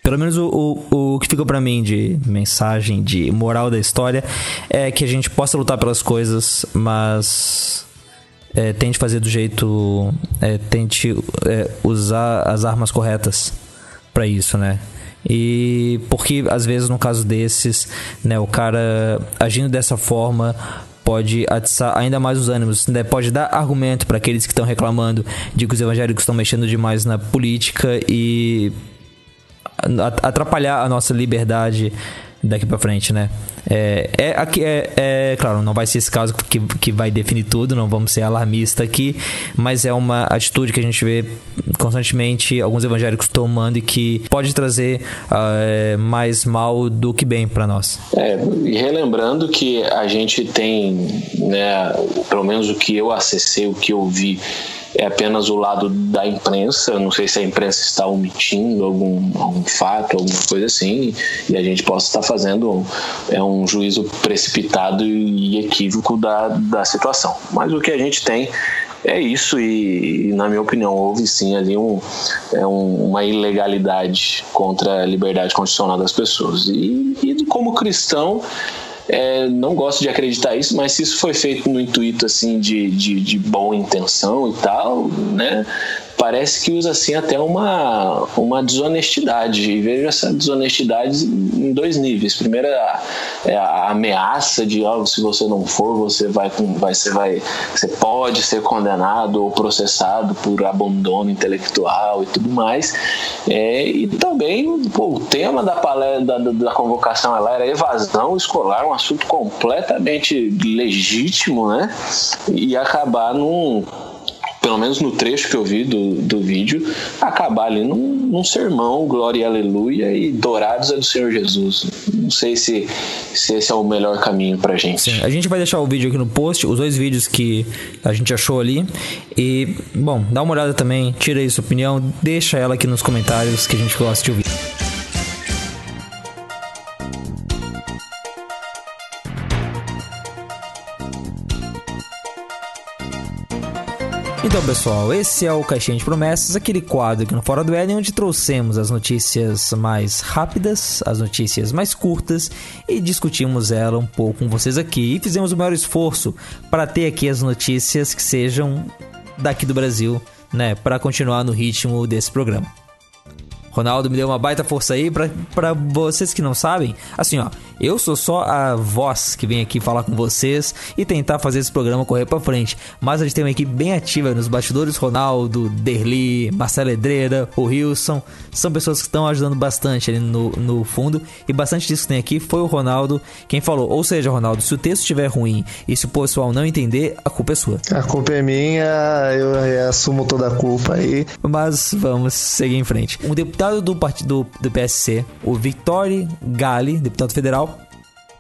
pelo menos o, o, o que ficou para mim de mensagem, de moral da história, é que a gente possa lutar pelas coisas, mas é, tente fazer do jeito. É, tente é, usar as armas corretas para isso, né? E porque às vezes no caso desses, né, o cara agindo dessa forma pode atiçar ainda mais os ânimos, né? pode dar argumento para aqueles que estão reclamando de que os evangélicos estão mexendo demais na política e atrapalhar a nossa liberdade daqui para frente, né? É, é, é, é, claro, não vai ser esse caso que, que vai definir tudo, não vamos ser alarmista aqui, mas é uma atitude que a gente vê constantemente alguns evangélicos tomando e que pode trazer uh, mais mal do que bem para nós. É, e relembrando que a gente tem, né, pelo menos o que eu acessei, o que eu vi é apenas o lado da imprensa. Não sei se a imprensa está omitindo algum, algum fato, alguma coisa assim, e a gente possa estar fazendo é um juízo precipitado e equívoco da, da situação. Mas o que a gente tem é isso e, na minha opinião houve sim ali um, é um, uma ilegalidade contra a liberdade constitucional das pessoas e, e como cristão é, não gosto de acreditar isso, mas se isso foi feito no intuito assim de, de, de boa intenção e tal, né? Parece que usa assim até uma, uma desonestidade. E vejo essa desonestidade em dois níveis. Primeiro é a, é ameaça de oh, se você não for, você vai, vai, você vai você pode ser condenado ou processado por abandono intelectual e tudo mais. É, e também pô, o tema da, palestra, da, da convocação ela era evasão escolar, um assunto completamente legítimo, né? E acabar num pelo menos no trecho que eu vi do, do vídeo, acabar ali num, num sermão, glória e aleluia, e dourados é do Senhor Jesus. Não sei se, se esse é o melhor caminho pra gente. Sim, a gente vai deixar o vídeo aqui no post, os dois vídeos que a gente achou ali. E, bom, dá uma olhada também, tira aí sua opinião, deixa ela aqui nos comentários que a gente gosta de ouvir. Então, pessoal, esse é o Caixinha de Promessas, aquele quadro aqui no Fora do Éden, onde trouxemos as notícias mais rápidas, as notícias mais curtas e discutimos ela um pouco com vocês aqui. E fizemos o maior esforço para ter aqui as notícias que sejam daqui do Brasil, né, para continuar no ritmo desse programa. Ronaldo me deu uma baita força aí pra, pra vocês que não sabem. Assim, ó, eu sou só a voz que vem aqui falar com vocês e tentar fazer esse programa correr pra frente. Mas a gente tem uma equipe bem ativa nos bastidores: Ronaldo, Derli, Marcelo Edreira, o Wilson. São pessoas que estão ajudando bastante ali no, no fundo. E bastante disso que tem aqui foi o Ronaldo quem falou. Ou seja, Ronaldo, se o texto estiver ruim e se o pessoal não entender, a culpa é sua. A culpa é minha, eu, eu assumo toda a culpa aí. Mas vamos seguir em frente. Um deputado do partido do PSC, o Victory Gali, deputado federal,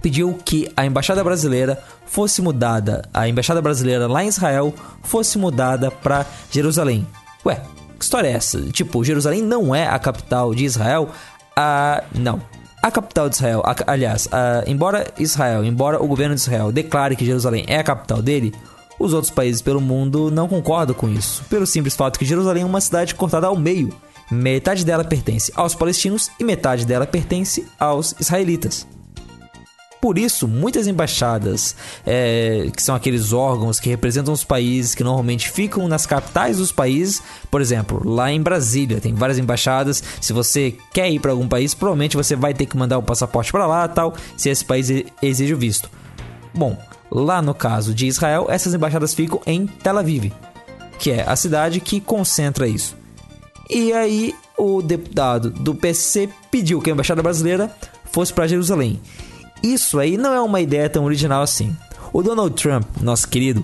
pediu que a embaixada brasileira fosse mudada, a embaixada brasileira lá em Israel fosse mudada para Jerusalém. Ué, que história é essa? Tipo, Jerusalém não é a capital de Israel? Ah, não. A capital de Israel, a, aliás, a, embora Israel, embora o governo de Israel declare que Jerusalém é a capital dele, os outros países pelo mundo não concordam com isso, pelo simples fato que Jerusalém é uma cidade cortada ao meio Metade dela pertence aos palestinos e metade dela pertence aos israelitas. Por isso, muitas embaixadas, é, que são aqueles órgãos que representam os países que normalmente ficam nas capitais dos países, por exemplo, lá em Brasília tem várias embaixadas. Se você quer ir para algum país, provavelmente você vai ter que mandar o passaporte para lá, tal, se esse país exige o visto. Bom, lá no caso de Israel, essas embaixadas ficam em Tel Aviv, que é a cidade que concentra isso. E aí o deputado do PSC pediu que a embaixada brasileira fosse para Jerusalém. Isso aí não é uma ideia tão original assim. O Donald Trump, nosso querido,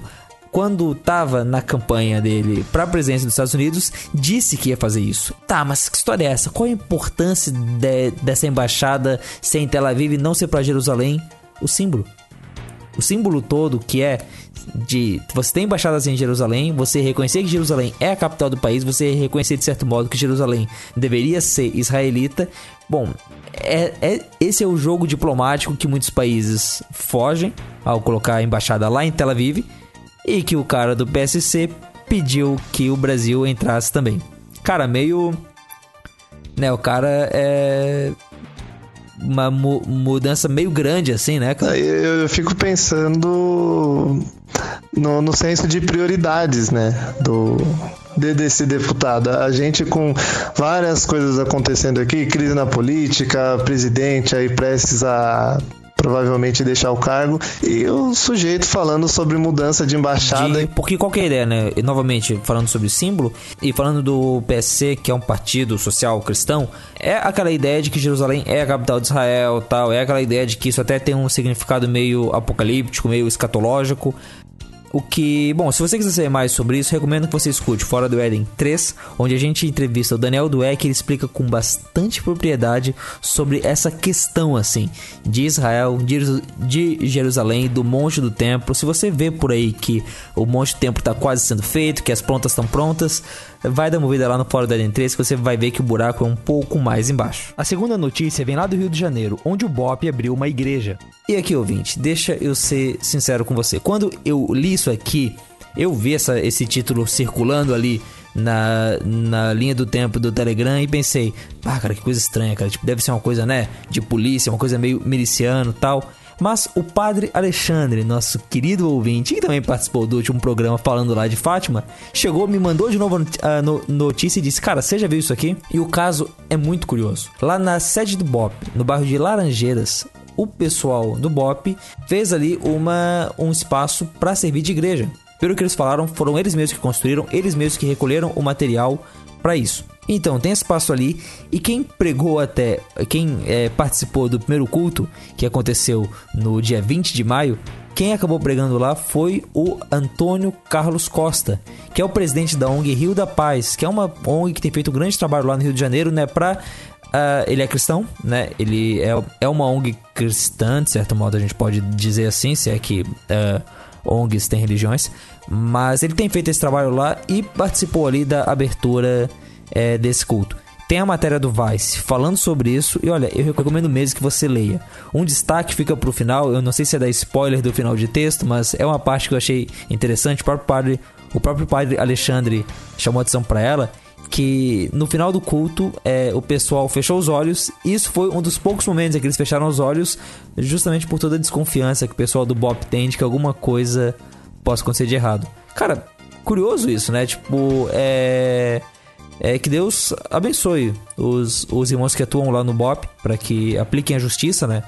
quando estava na campanha dele para a presidência dos Estados Unidos, disse que ia fazer isso. Tá, mas que história é essa? Qual a importância de, dessa embaixada ser em Tel Aviv e não ser para Jerusalém? O símbolo. O símbolo todo que é de você tem embaixadas em Jerusalém, você reconhecer que Jerusalém é a capital do país, você reconhecer de certo modo que Jerusalém deveria ser israelita. Bom, é, é, esse é o jogo diplomático que muitos países fogem ao colocar a embaixada lá em Tel Aviv e que o cara do PSC pediu que o Brasil entrasse também. Cara, meio. Né, o cara é uma mu mudança meio grande, assim, né? Cara? Eu, eu fico pensando no, no senso de prioridades, né? Do, de, desse deputado. A gente com várias coisas acontecendo aqui, crise na política, presidente aí prestes a provavelmente deixar o cargo, e o sujeito falando sobre mudança de embaixada. De, porque qual é a ideia, né? E, novamente, falando sobre símbolo, e falando do PSC, que é um partido social cristão, é aquela ideia de que Jerusalém é a capital de Israel, tal, é aquela ideia de que isso até tem um significado meio apocalíptico, meio escatológico, o que, bom, se você quiser saber mais sobre isso, recomendo que você escute Fora do Éden 3, onde a gente entrevista o Daniel Dueck e ele explica com bastante propriedade sobre essa questão assim de Israel, de Jerusalém, do Monte do Templo. Se você vê por aí que o Monte do Templo está quase sendo feito, que as prontas estão prontas, vai dar uma vida lá no Fora do Éden 3 que você vai ver que o buraco é um pouco mais embaixo. A segunda notícia vem lá do Rio de Janeiro, onde o BOP abriu uma igreja. E aqui, ouvinte, deixa eu ser sincero com você. Quando eu li isso aqui, eu vi essa, esse título circulando ali na, na linha do tempo do Telegram e pensei, ah, cara, que coisa estranha, cara. Tipo, deve ser uma coisa, né, de polícia, uma coisa meio miliciano tal. Mas o padre Alexandre, nosso querido ouvinte, que também participou do último programa falando lá de Fátima, chegou, me mandou de novo a notícia e disse: Cara, você já viu isso aqui? E o caso é muito curioso. Lá na sede do BOP, no bairro de Laranjeiras, o pessoal do BOP fez ali uma, um espaço para servir de igreja. Pelo que eles falaram, foram eles mesmos que construíram, eles mesmos que recolheram o material para isso. Então, tem espaço ali e quem pregou até, quem é, participou do primeiro culto, que aconteceu no dia 20 de maio, quem acabou pregando lá foi o Antônio Carlos Costa, que é o presidente da ONG Rio da Paz, que é uma ONG que tem feito um grande trabalho lá no Rio de Janeiro, né, para uh, ele é cristão, né? Ele é, é uma ONG cristã, de certo modo a gente pode dizer assim, se é que uh, ONGs têm religiões, mas ele tem feito esse trabalho lá e participou ali da abertura é, desse culto. Tem a matéria do Vice falando sobre isso e olha, eu recomendo mesmo que você leia. Um destaque fica pro final, eu não sei se é da spoiler do final de texto, mas é uma parte que eu achei interessante. O próprio padre, o próprio padre Alexandre chamou atenção para ela que no final do culto é, o pessoal fechou os olhos. Isso foi um dos poucos momentos em que eles fecharam os olhos, justamente por toda a desconfiança que o pessoal do BOP tem de que alguma coisa possa acontecer de errado. Cara, curioso isso, né? Tipo, é é que Deus abençoe os, os irmãos que atuam lá no BOP para que apliquem a justiça, né?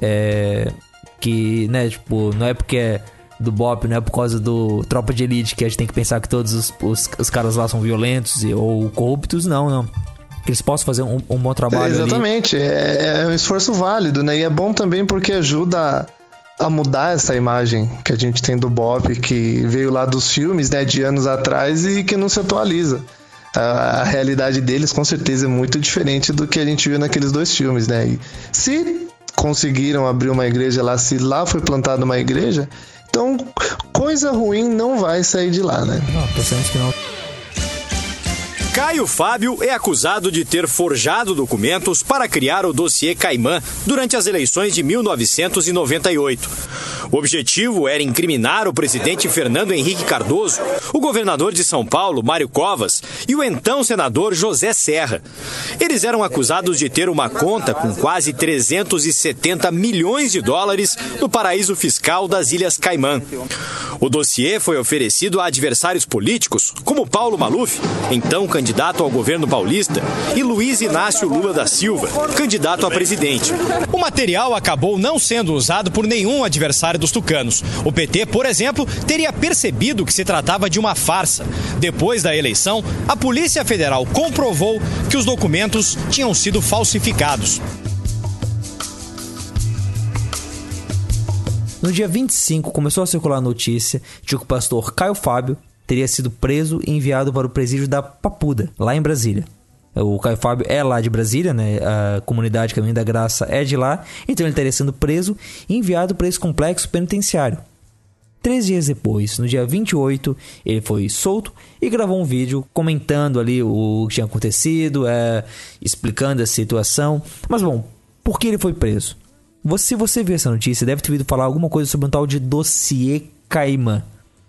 É, que, né, tipo, não é porque é do BOP, não é por causa do Tropa de Elite que a gente tem que pensar que todos os, os, os caras lá são violentos e, ou corruptos, não, não. Eles possam fazer um, um bom trabalho. É, exatamente, é, é, um esforço válido, né? E é bom também porque ajuda a mudar essa imagem que a gente tem do BOP, que veio lá dos filmes, né, de anos atrás e que não se atualiza a, a, realidade deles com certeza é muito diferente do que a gente viu naqueles dois filmes, né? E se conseguiram abrir uma igreja lá, se lá foi plantada uma igreja, então coisa ruim não vai sair de lá, né? Não, pensamos que não. Caio Fábio é acusado de ter forjado documentos para criar o dossiê Caimã durante as eleições de 1998. O objetivo era incriminar o presidente Fernando Henrique Cardoso o governador de São Paulo, Mário Covas, e o então senador José Serra. Eles eram acusados de ter uma conta com quase 370 milhões de dólares no paraíso fiscal das Ilhas Caimã. O dossiê foi oferecido a adversários políticos, como Paulo Maluf, então candidato ao governo paulista, e Luiz Inácio Lula da Silva, candidato a presidente. O material acabou não sendo usado por nenhum adversário dos tucanos. O PT, por exemplo, teria percebido que se tratava de uma farsa. Depois da eleição, a Polícia Federal comprovou que os documentos tinham sido falsificados. No dia 25, começou a circular a notícia de que o pastor Caio Fábio teria sido preso e enviado para o presídio da Papuda, lá em Brasília. O Caio Fábio é lá de Brasília, né? A comunidade Caminho da Graça é de lá, então ele teria sido preso e enviado para esse complexo penitenciário. Três dias depois, no dia 28, ele foi solto e gravou um vídeo comentando ali o que tinha acontecido, é, explicando a situação. Mas bom, por que ele foi preso? Você, se você viu essa notícia, deve ter ouvido falar alguma coisa sobre um tal de dossiê Caimã.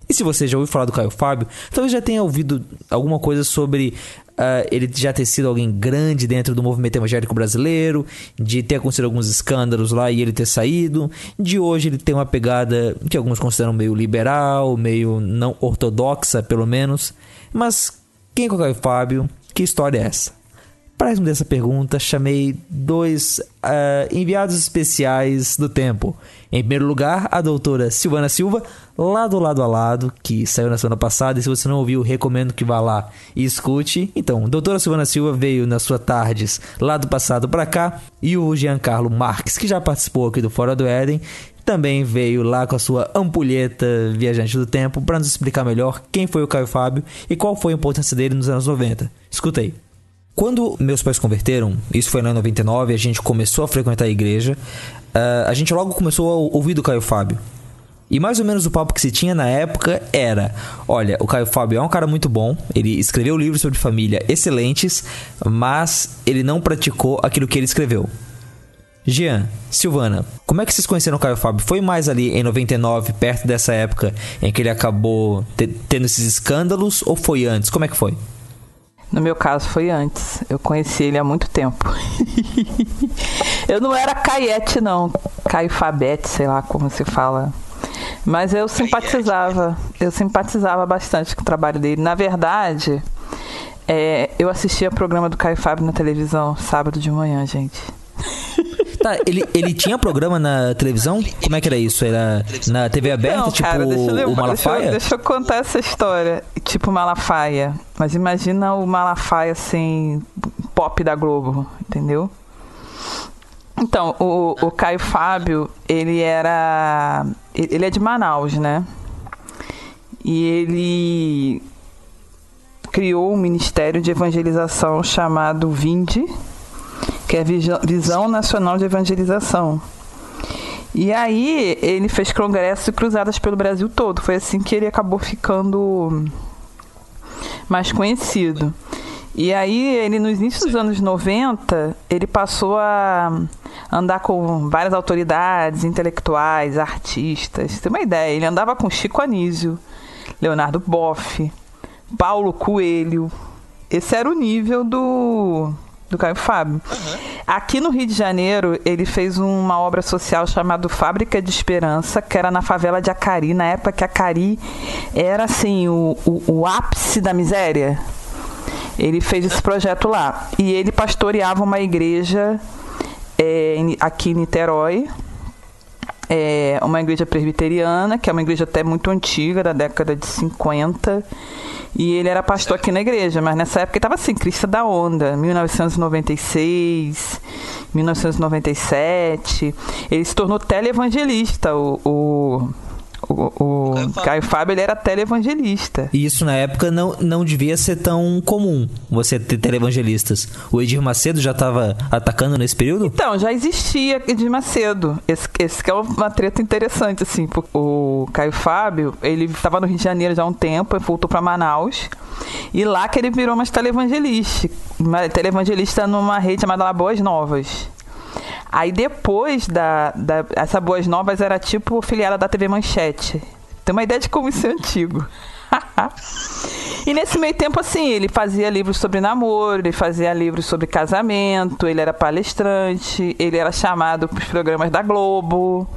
E se você já ouviu falar do Caio Fábio, talvez já tenha ouvido alguma coisa sobre uh, ele já ter sido alguém grande dentro do movimento evangélico brasileiro, de ter acontecido alguns escândalos lá e ele ter saído, de hoje ele ter uma pegada que alguns consideram meio liberal, meio não ortodoxa, pelo menos. Mas quem é o Caio Fábio? Que história é essa? Para responder essa pergunta, chamei dois uh, enviados especiais do tempo. Em primeiro lugar, a doutora Silvana Silva, lado lado a lado, que saiu na semana passada. E se você não ouviu, recomendo que vá lá e escute. Então, doutora Silvana Silva veio na sua tardes lá do passado para cá. E o Giancarlo Marques, que já participou aqui do Fora do Éden, também veio lá com a sua ampulheta viajante do tempo para nos explicar melhor quem foi o Caio Fábio e qual foi a importância dele nos anos 90. Escuta aí. Quando meus pais converteram, isso foi em 99, a gente começou a frequentar a igreja, uh, a gente logo começou a ouvir do Caio Fábio. E mais ou menos o papo que se tinha na época era: olha, o Caio Fábio é um cara muito bom, ele escreveu livros sobre família excelentes, mas ele não praticou aquilo que ele escreveu. Jean, Silvana, como é que vocês conheceram o Caio Fábio? Foi mais ali em 99, perto dessa época em que ele acabou tendo esses escândalos, ou foi antes? Como é que foi? No meu caso foi antes. Eu conheci ele há muito tempo. eu não era Caiete, não. Caio Fabete, sei lá como se fala. Mas eu simpatizava. Eu simpatizava bastante com o trabalho dele. Na verdade, é, eu assistia o programa do Caio Fábio na televisão sábado de manhã, gente. Tá, ele, ele tinha programa na televisão? Como é que era isso? Era na TV aberta, Não, tipo cara, o Malafaia? Deixa eu, deixa eu, contar essa história. Tipo Malafaia. Mas imagina o Malafaia assim, pop da Globo, entendeu? Então, o, o Caio Fábio, ele era. Ele é de Manaus, né? E ele criou um ministério de evangelização chamado Vinde que é Visão Nacional de Evangelização. E aí ele fez congressos e cruzadas pelo Brasil todo. Foi assim que ele acabou ficando mais conhecido. E aí, ele nos inícios dos anos 90, ele passou a andar com várias autoridades intelectuais, artistas. Você tem uma ideia, ele andava com Chico Anísio, Leonardo Boff, Paulo Coelho. Esse era o nível do do Caio Fábio. Uhum. Aqui no Rio de Janeiro, ele fez uma obra social chamada Fábrica de Esperança, que era na favela de Acari, na época que Acari era assim, o, o, o ápice da miséria. Ele fez esse projeto lá. E ele pastoreava uma igreja é, aqui em Niterói, é uma igreja presbiteriana, que é uma igreja até muito antiga, da década de 50. E ele era pastor aqui na igreja, mas nessa época ele estava assim, crista da onda, 1996, 1997. Ele se tornou televangelista, o, o o, o Caio, Fábio. Caio Fábio ele era televangelista. E isso na época não, não devia ser tão comum, você ter televangelistas. O Edir Macedo já estava atacando nesse período? Então, já existia Edir Macedo. Esse, esse que é uma treta interessante, assim. O Caio Fábio, ele estava no Rio de Janeiro já há um tempo, voltou para Manaus. E lá que ele virou uma televangelista. Uma televangelista numa rede chamada Boas Novas. Aí depois da, da. Essa Boas Novas era tipo filiada da TV Manchete. Tem uma ideia de como isso é antigo. e nesse meio tempo, assim, ele fazia livros sobre namoro, ele fazia livros sobre casamento, ele era palestrante, ele era chamado para os programas da Globo.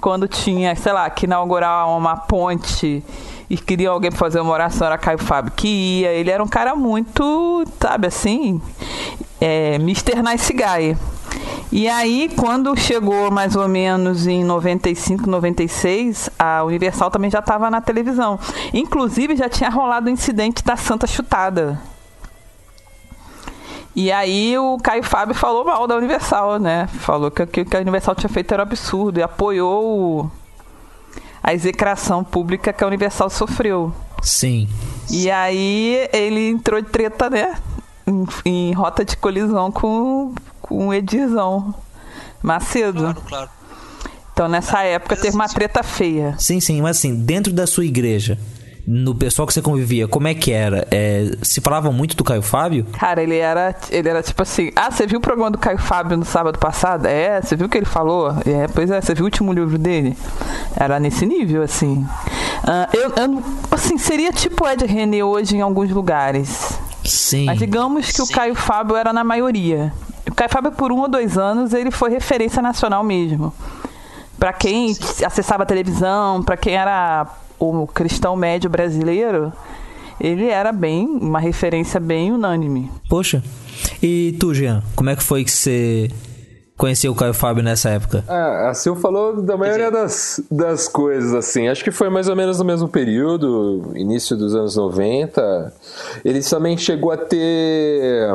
Quando tinha, sei lá, que inaugurar uma ponte e queria alguém pra fazer uma oração, era Caio Fábio que ia. Ele era um cara muito, sabe assim, é, Mr. Nice Guy. E aí, quando chegou mais ou menos em 95, 96, a Universal também já estava na televisão. Inclusive, já tinha rolado o incidente da Santa Chutada. E aí o Caio Fábio falou mal da Universal, né? Falou que o que a Universal tinha feito era um absurdo e apoiou a execração pública que a Universal sofreu. Sim. E aí ele entrou de treta, né? Em, em rota de colisão com, com o Edirzão Macedo. Claro, claro. Então nessa época teve uma treta feia. Sim, sim, mas assim, dentro da sua igreja, no pessoal que você convivia, como é que era? É, se falava muito do Caio Fábio? Cara, ele era, ele era tipo assim: Ah, você viu o programa do Caio Fábio no sábado passado? É, você viu o que ele falou? É, pois é, você viu o último livro dele? Era nesse nível, assim. Uh, eu, eu, assim, seria tipo Ed René hoje em alguns lugares. Sim. Mas digamos que Sim. o Caio Fábio era na maioria. O Caio Fábio, por um ou dois anos, ele foi referência nacional mesmo. Para quem acessava a televisão, para quem era o cristão médio brasileiro, ele era bem uma referência bem unânime. Poxa. E tu, Jean, como é que foi que você conheceu o Caio Fábio nessa época? Ah, a Sil falou da maioria das, das coisas, assim. Acho que foi mais ou menos no mesmo período, início dos anos 90. Ele também chegou a ter.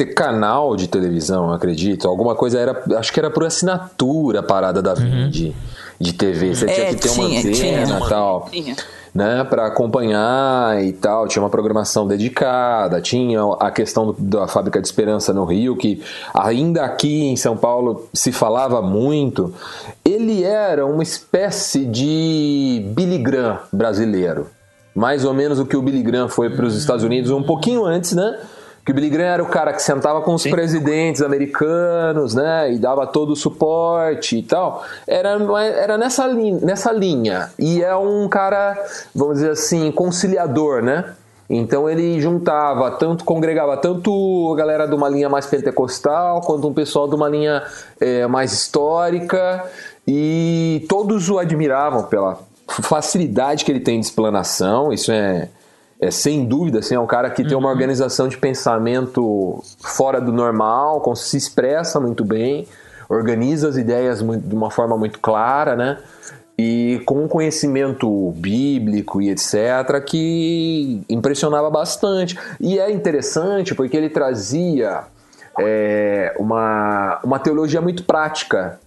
Ter canal de televisão, acredito. Alguma coisa era. Acho que era por assinatura a parada da uhum. Vind de TV. Você é, tinha que ter uma antena e tal. Tinha. Né, para acompanhar e tal, tinha uma programação dedicada, tinha a questão da fábrica de esperança no Rio, que ainda aqui em São Paulo se falava muito. Ele era uma espécie de Billy Graham brasileiro, mais ou menos o que o Billy Graham foi para os Estados Unidos um pouquinho antes, né? Que o Billy Graham era o cara que sentava com os Sim. presidentes americanos, né, e dava todo o suporte e tal, era, era nessa, linha, nessa linha. E é um cara, vamos dizer assim, conciliador, né? Então ele juntava, tanto congregava tanto a galera de uma linha mais pentecostal, quanto um pessoal de uma linha é, mais histórica, e todos o admiravam pela facilidade que ele tem de explanação, isso é é, sem dúvida, assim, é um cara que uhum. tem uma uhum. organização de pensamento fora do normal, se expressa muito bem, organiza as ideias de uma forma muito clara, né? E com um conhecimento bíblico e etc., que impressionava bastante. E é interessante porque ele trazia é, uma, uma teologia muito prática,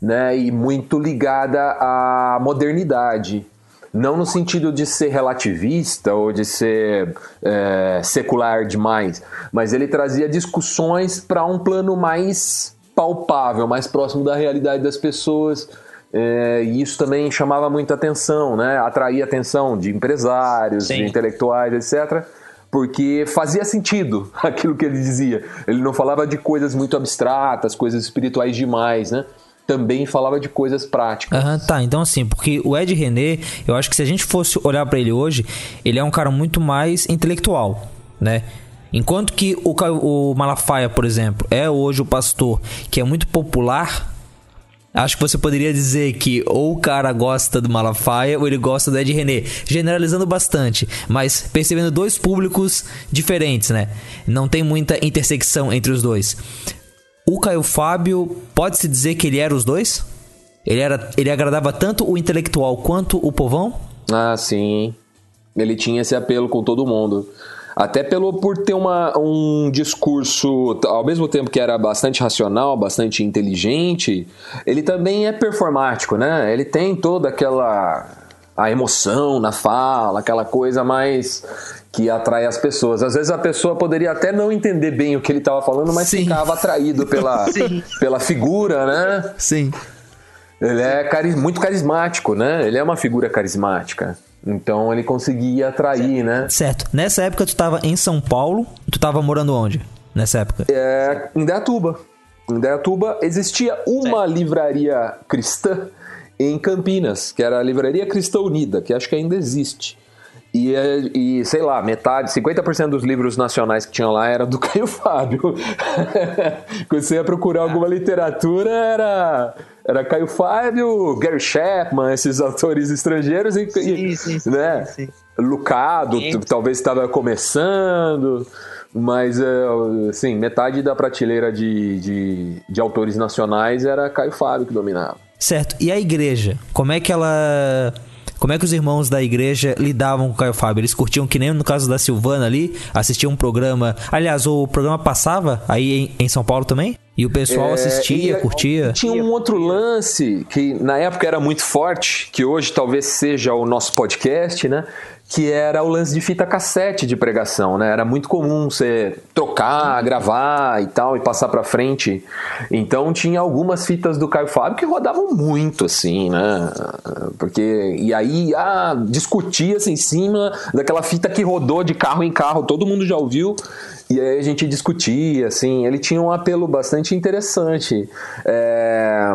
né? E muito ligada à modernidade não no sentido de ser relativista ou de ser é, secular demais, mas ele trazia discussões para um plano mais palpável, mais próximo da realidade das pessoas. É, e isso também chamava muita atenção, né? atraía atenção de empresários, Sim. de intelectuais, etc porque fazia sentido aquilo que ele dizia. Ele não falava de coisas muito abstratas, coisas espirituais demais, né? Também falava de coisas práticas. Uhum, tá, então assim, porque o Ed René, eu acho que se a gente fosse olhar para ele hoje, ele é um cara muito mais intelectual, né? Enquanto que o, o Malafaia, por exemplo, é hoje o pastor que é muito popular, acho que você poderia dizer que ou o cara gosta do Malafaia ou ele gosta do Ed René, generalizando bastante, mas percebendo dois públicos diferentes, né? Não tem muita intersecção entre os dois. O Caio Fábio, pode-se dizer que ele era os dois? Ele, era, ele agradava tanto o intelectual quanto o povão? Ah, sim. Ele tinha esse apelo com todo mundo. Até pelo por ter uma, um discurso, ao mesmo tempo que era bastante racional, bastante inteligente, ele também é performático, né? Ele tem toda aquela a emoção na fala, aquela coisa mais que atrai as pessoas. Às vezes a pessoa poderia até não entender bem o que ele estava falando, mas Sim. ficava atraído pela, pela figura, né? Sim. Ele é cari muito carismático, né? Ele é uma figura carismática. Então ele conseguia atrair, certo. né? Certo. Nessa época tu estava em São Paulo, tu estava morando onde? Nessa época? É, em Dayatuba. Em Dayatuba existia uma certo. livraria cristã em Campinas, que era a Livraria Cristã Unida, que acho que ainda existe. E, e, sei lá, metade, 50% dos livros nacionais que tinham lá era do Caio Fábio. Quando você ia procurar alguma literatura, era, era Caio Fábio, Gary Chapman, esses autores estrangeiros. E, sim, sim, sim, né? sim. Lucado, talvez estava começando. Mas, assim, metade da prateleira de, de, de autores nacionais era Caio Fábio que dominava. Certo. E a igreja? Como é que ela como é que os irmãos da igreja lidavam com o Caio Fábio? Eles curtiam que nem no caso da Silvana ali, assistiam um programa. Aliás, o programa passava aí em, em São Paulo também? E o pessoal é, assistia, e, curtia. Tinha um outro lance que na época era muito forte, que hoje talvez seja o nosso podcast, né? Que era o lance de fita cassete de pregação, né? Era muito comum você trocar, gravar e tal e passar para frente. Então tinha algumas fitas do Caio Fábio que rodavam muito assim, né? Porque e aí ah, discutia-se em cima daquela fita que rodou de carro em carro, todo mundo já ouviu e aí a gente discutia, assim, ele tinha um apelo bastante interessante. É,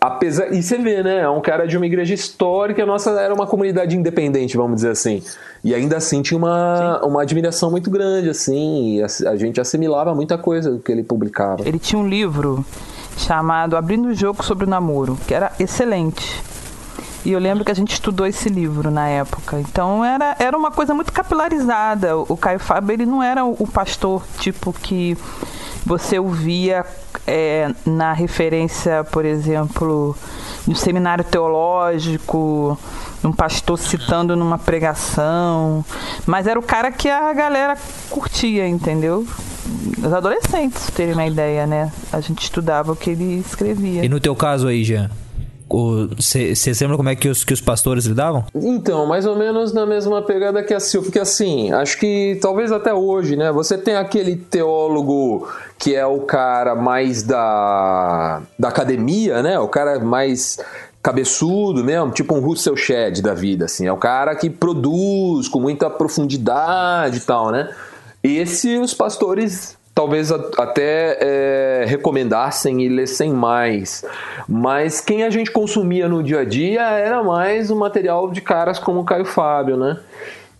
apesar, e você vê, né? É um cara de uma igreja histórica, a nossa era uma comunidade independente, vamos dizer assim. E ainda assim tinha uma, uma admiração muito grande, assim, a, a gente assimilava muita coisa do que ele publicava. Ele tinha um livro chamado Abrindo o Jogo sobre o Namoro, que era excelente. E eu lembro que a gente estudou esse livro na época. Então era, era uma coisa muito capilarizada. O Caio Fábio ele não era o pastor tipo que você ouvia é, na referência, por exemplo, no seminário teológico, um pastor citando numa pregação. Mas era o cara que a galera curtia, entendeu? Os adolescentes terem uma ideia, né? A gente estudava o que ele escrevia. E no teu caso aí, Jean? Você lembra como é que os, que os pastores lidavam? Então, mais ou menos na mesma pegada que a Silvia, porque assim, acho que talvez até hoje, né? Você tem aquele teólogo que é o cara mais da, da academia, né? O cara mais cabeçudo mesmo, tipo um Russell Shedd da vida, assim. É o cara que produz com muita profundidade e tal, né? Esse os pastores talvez até é, recomendassem e lessem mais. Mas quem a gente consumia no dia a dia era mais o material de caras como o Caio Fábio, né?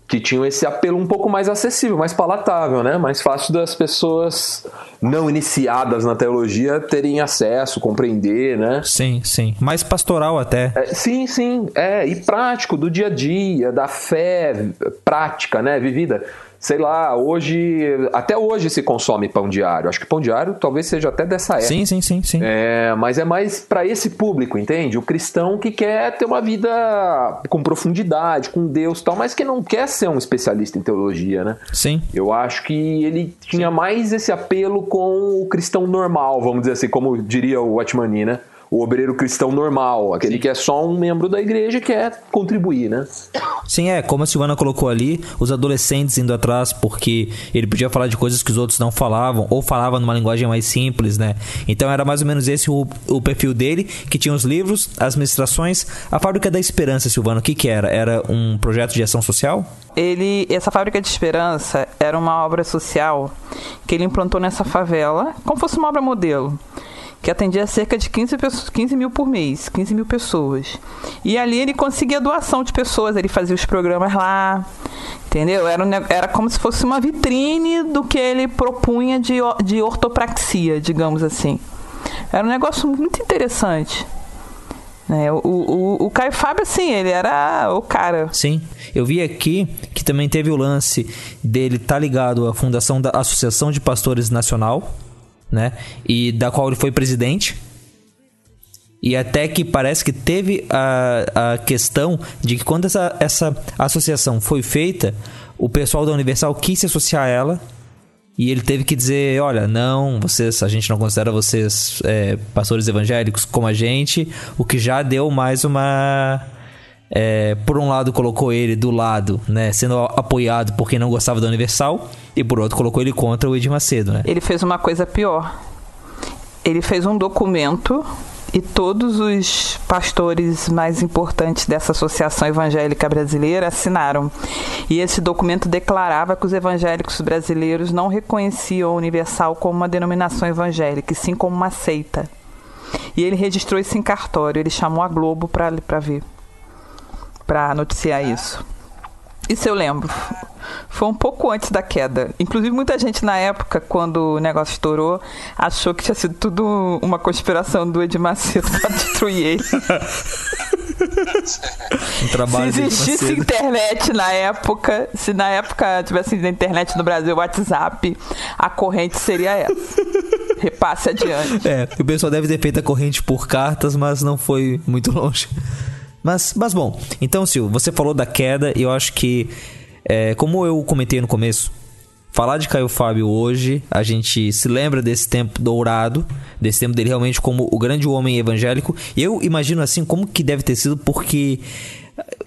Que tinham esse apelo um pouco mais acessível, mais palatável, né? Mais fácil das pessoas não iniciadas na teologia terem acesso, compreender, né? Sim, sim. Mais pastoral até. É, sim, sim. É, e prático, do dia a dia, da fé prática, né? Vivida sei lá, hoje, até hoje se consome pão diário. Acho que pão diário talvez seja até dessa época. Sim, sim, sim, sim. É, mas é mais para esse público, entende? O cristão que quer ter uma vida com profundidade, com Deus e tal, mas que não quer ser um especialista em teologia, né? Sim. Eu acho que ele tinha sim. mais esse apelo com o cristão normal, vamos dizer assim, como diria o Watchmani, né? O obreiro cristão normal, aquele Sim. que é só um membro da igreja e quer contribuir, né? Sim, é, como a Silvana colocou ali, os adolescentes indo atrás porque ele podia falar de coisas que os outros não falavam, ou falava numa linguagem mais simples, né? Então era mais ou menos esse o, o perfil dele, que tinha os livros, as ministrações, a Fábrica da Esperança, Silvana, o que que era? Era um projeto de ação social? Ele, essa Fábrica de Esperança era uma obra social que ele implantou nessa favela, como fosse uma obra modelo que atendia cerca de 15, 15 mil por mês, 15 mil pessoas. E ali ele conseguia doação de pessoas, ele fazia os programas lá, entendeu? Era, era como se fosse uma vitrine do que ele propunha de, de ortopraxia, digamos assim. Era um negócio muito interessante. É, o, o, o Caio Fábio, assim, ele era o cara. Sim. Eu vi aqui que também teve o lance dele estar tá ligado à fundação da Associação de Pastores Nacional, né? E da qual ele foi presidente. E até que parece que teve a, a questão de que quando essa, essa associação foi feita, o pessoal da Universal quis se associar a ela. E ele teve que dizer, olha, não, vocês, a gente não considera vocês é, pastores evangélicos como a gente, o que já deu mais uma é, por um lado colocou ele do lado, né, sendo apoiado por quem não gostava da Universal, e por outro colocou ele contra o Edir Macedo, né? Ele fez uma coisa pior. Ele fez um documento e todos os pastores mais importantes dessa associação evangélica brasileira assinaram. E esse documento declarava que os evangélicos brasileiros não reconheciam a Universal como uma denominação evangélica, e sim como uma seita. E ele registrou isso em cartório. Ele chamou a Globo para ver, para noticiar isso. Isso eu lembro. Foi um pouco antes da queda. Inclusive, muita gente na época, quando o negócio estourou, achou que tinha sido tudo uma conspiração do Edir Macedo para destruir ele. um trabalho se existisse internet na época, se na época tivesse internet no Brasil, WhatsApp, a corrente seria essa. Repasse adiante. É, o pessoal deve ter feito a corrente por cartas, mas não foi muito longe. Mas, mas bom, então, Sil, você falou da queda e eu acho que, é, como eu comentei no começo, falar de Caio Fábio hoje, a gente se lembra desse tempo dourado, desse tempo dele realmente como o grande homem evangélico. E eu imagino assim como que deve ter sido, porque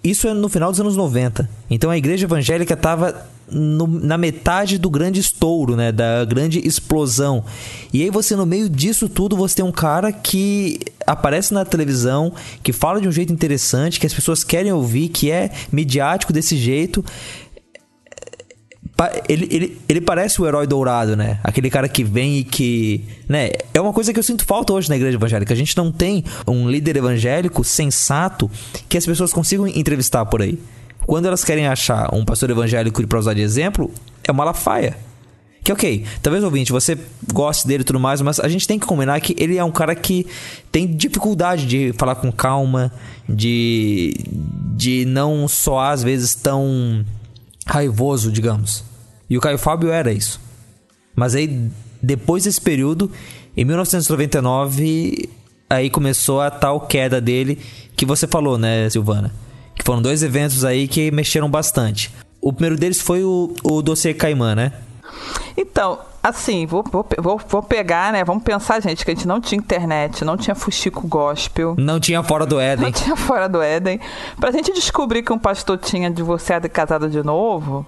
isso é no final dos anos 90. Então a igreja evangélica estava na metade do grande estouro, né, da grande explosão. E aí você no meio disso tudo você tem um cara que aparece na televisão, que fala de um jeito interessante, que as pessoas querem ouvir, que é midiático desse jeito ele, ele, ele parece o herói dourado, né? Aquele cara que vem e que. Né? É uma coisa que eu sinto falta hoje na igreja evangélica. A gente não tem um líder evangélico sensato que as pessoas consigam entrevistar por aí. Quando elas querem achar um pastor evangélico para usar de exemplo, é uma lafaia. Que ok, talvez ouvinte, você goste dele e tudo mais, mas a gente tem que combinar que ele é um cara que tem dificuldade de falar com calma, de, de não soar às vezes tão raivoso, digamos. E o Caio Fábio era isso. Mas aí, depois desse período, em 1999, aí começou a tal queda dele que você falou, né, Silvana? Que foram dois eventos aí que mexeram bastante. O primeiro deles foi o, o dossiê Caimã, né? Então, assim, vou, vou, vou, vou, pegar, né? Vamos pensar, gente, que a gente não tinha internet, não tinha fuxico gospel. Não tinha fora do Éden. Não tinha fora do Éden. Pra gente descobrir que um pastor tinha divorciado e casado de novo,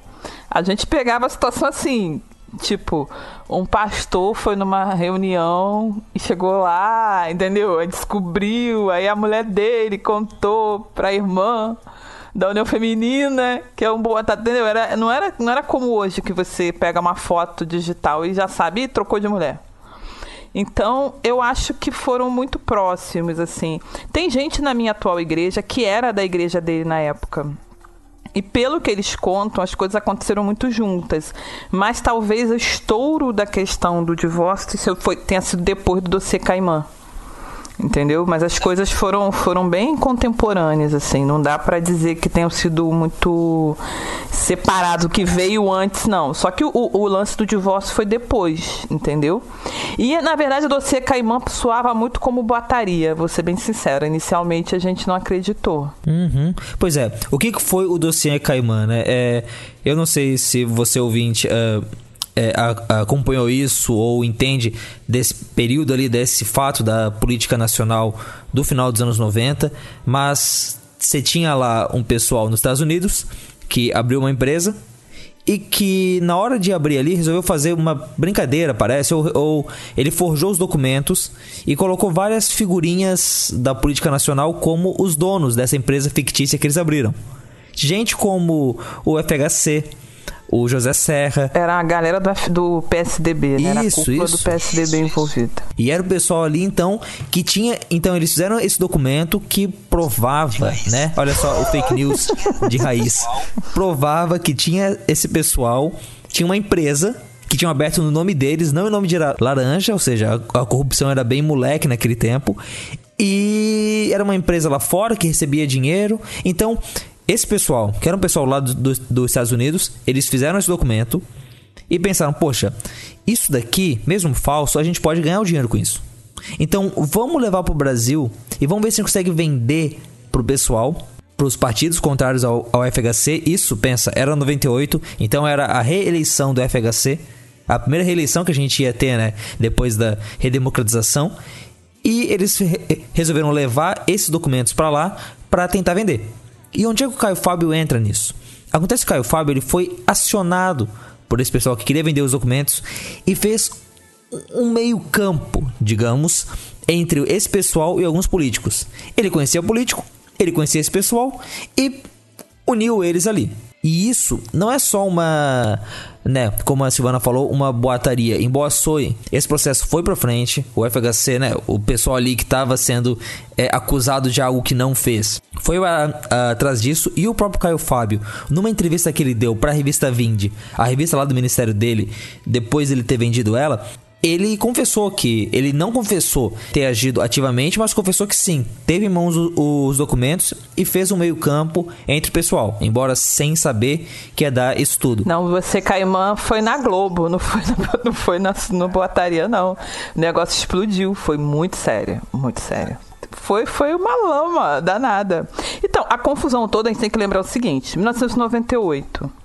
a gente pegava a situação assim, tipo, um pastor foi numa reunião e chegou lá, entendeu? Aí descobriu, aí a mulher dele contou pra irmã da União Feminina, que é um boa, tá, entendeu? Era, não, era, não era como hoje que você pega uma foto digital e já sabe e trocou de mulher. Então, eu acho que foram muito próximos, assim. Tem gente na minha atual igreja que era da igreja dele na época. E pelo que eles contam, as coisas aconteceram muito juntas. Mas talvez o estouro da questão do divórcio foi, tenha sido depois do dossiê Caimã entendeu? Mas as coisas foram, foram bem contemporâneas, assim. Não dá para dizer que tenham sido muito separado, que veio antes, não. Só que o, o, lance do divórcio foi depois, entendeu? E, na verdade, o dossiê Caimã soava muito como boataria, vou ser bem sincera. Inicialmente, a gente não acreditou. Uhum. Pois é. O que foi o dossiê Caimã, né? É, eu não sei se você ouvinte... Uh é, acompanhou isso ou entende desse período ali, desse fato da política nacional do final dos anos 90, mas você tinha lá um pessoal nos Estados Unidos que abriu uma empresa e que na hora de abrir ali resolveu fazer uma brincadeira, parece, ou, ou, ele forjou os documentos e colocou várias figurinhas da política nacional como os donos dessa empresa fictícia que eles abriram. Gente como o FHC, o José Serra. Era a galera do, do PSDB, né? Era isso, a cúpula isso. do PSDB envolvida. E era o pessoal ali, então, que tinha. Então, eles fizeram esse documento que provava, né? Olha só o fake news de raiz. Provava que tinha esse pessoal, tinha uma empresa que tinham aberto no nome deles, não em nome de laranja, ou seja, a, a corrupção era bem moleque naquele tempo. E era uma empresa lá fora que recebia dinheiro. Então, esse pessoal, que era um pessoal lá do, do, dos Estados Unidos, eles fizeram esse documento e pensaram: poxa, isso daqui, mesmo falso, a gente pode ganhar o dinheiro com isso. Então vamos levar para o Brasil e vamos ver se consegue vender para o pessoal, para os partidos contrários ao, ao FHC. Isso, pensa, era 98, então era a reeleição do FHC, a primeira reeleição que a gente ia ter, né? Depois da redemocratização. E eles re resolveram levar esses documentos para lá para tentar vender. E onde é que o Caio Fábio entra nisso? Acontece que o Caio Fábio ele foi acionado por esse pessoal que queria vender os documentos e fez um meio campo, digamos, entre esse pessoal e alguns políticos. Ele conhecia o político, ele conhecia esse pessoal e uniu eles ali. E isso não é só uma, né, como a Silvana falou, uma boataria. Em Boa Soe, esse processo foi para frente. O FHC, né, o pessoal ali que estava sendo é, acusado de algo que não fez, foi atrás disso. E o próprio Caio Fábio, numa entrevista que ele deu para a revista Vinde, a revista lá do ministério dele, depois ele ter vendido ela, ele confessou que ele não confessou ter agido ativamente, mas confessou que sim, teve em mãos os documentos e fez um meio-campo entre o pessoal, embora sem saber que ia dar isso tudo. Não, você, Caimã, foi na Globo, não foi, não foi na, no Boataria, não. O negócio explodiu, foi muito sério, muito sério foi, foi uma lama danada. Então, a confusão toda, a gente tem que lembrar o seguinte: 1998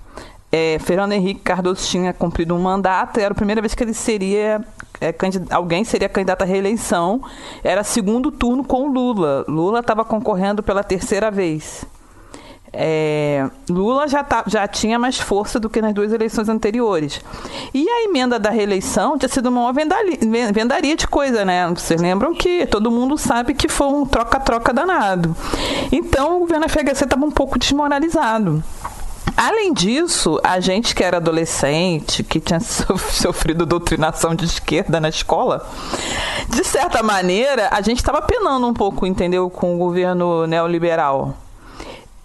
é, Fernando Henrique Cardoso tinha cumprido um mandato, era a primeira vez que ele seria é, alguém seria candidato à reeleição. Era segundo turno com Lula. Lula estava concorrendo pela terceira vez. É, Lula já, tá, já tinha mais força do que nas duas eleições anteriores. E a emenda da reeleição tinha sido uma vendali, vendaria de coisa, né? Vocês lembram que todo mundo sabe que foi um troca-troca danado. Então o governo FHC estava um pouco desmoralizado. Além disso, a gente que era adolescente, que tinha sofrido doutrinação de esquerda na escola, de certa maneira, a gente estava penando um pouco, entendeu, com o governo neoliberal.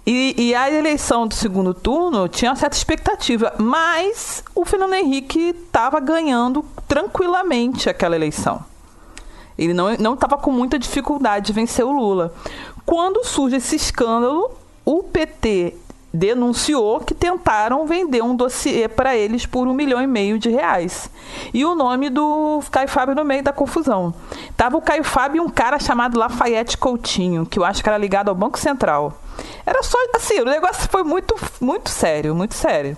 E, e, a eleição do segundo turno tinha uma certa expectativa, mas o Fernando Henrique estava ganhando tranquilamente aquela eleição. Ele não estava com muita dificuldade de vencer o Lula. Quando surge esse escândalo, o PT denunciou que tentaram vender um dossiê para eles por um milhão e meio de reais. E o nome do Caio Fábio no meio da confusão. Tava o Caio Fábio e um cara chamado Lafayette Coutinho, que eu acho que era ligado ao Banco Central. Era só assim, o negócio foi muito, muito sério, muito sério.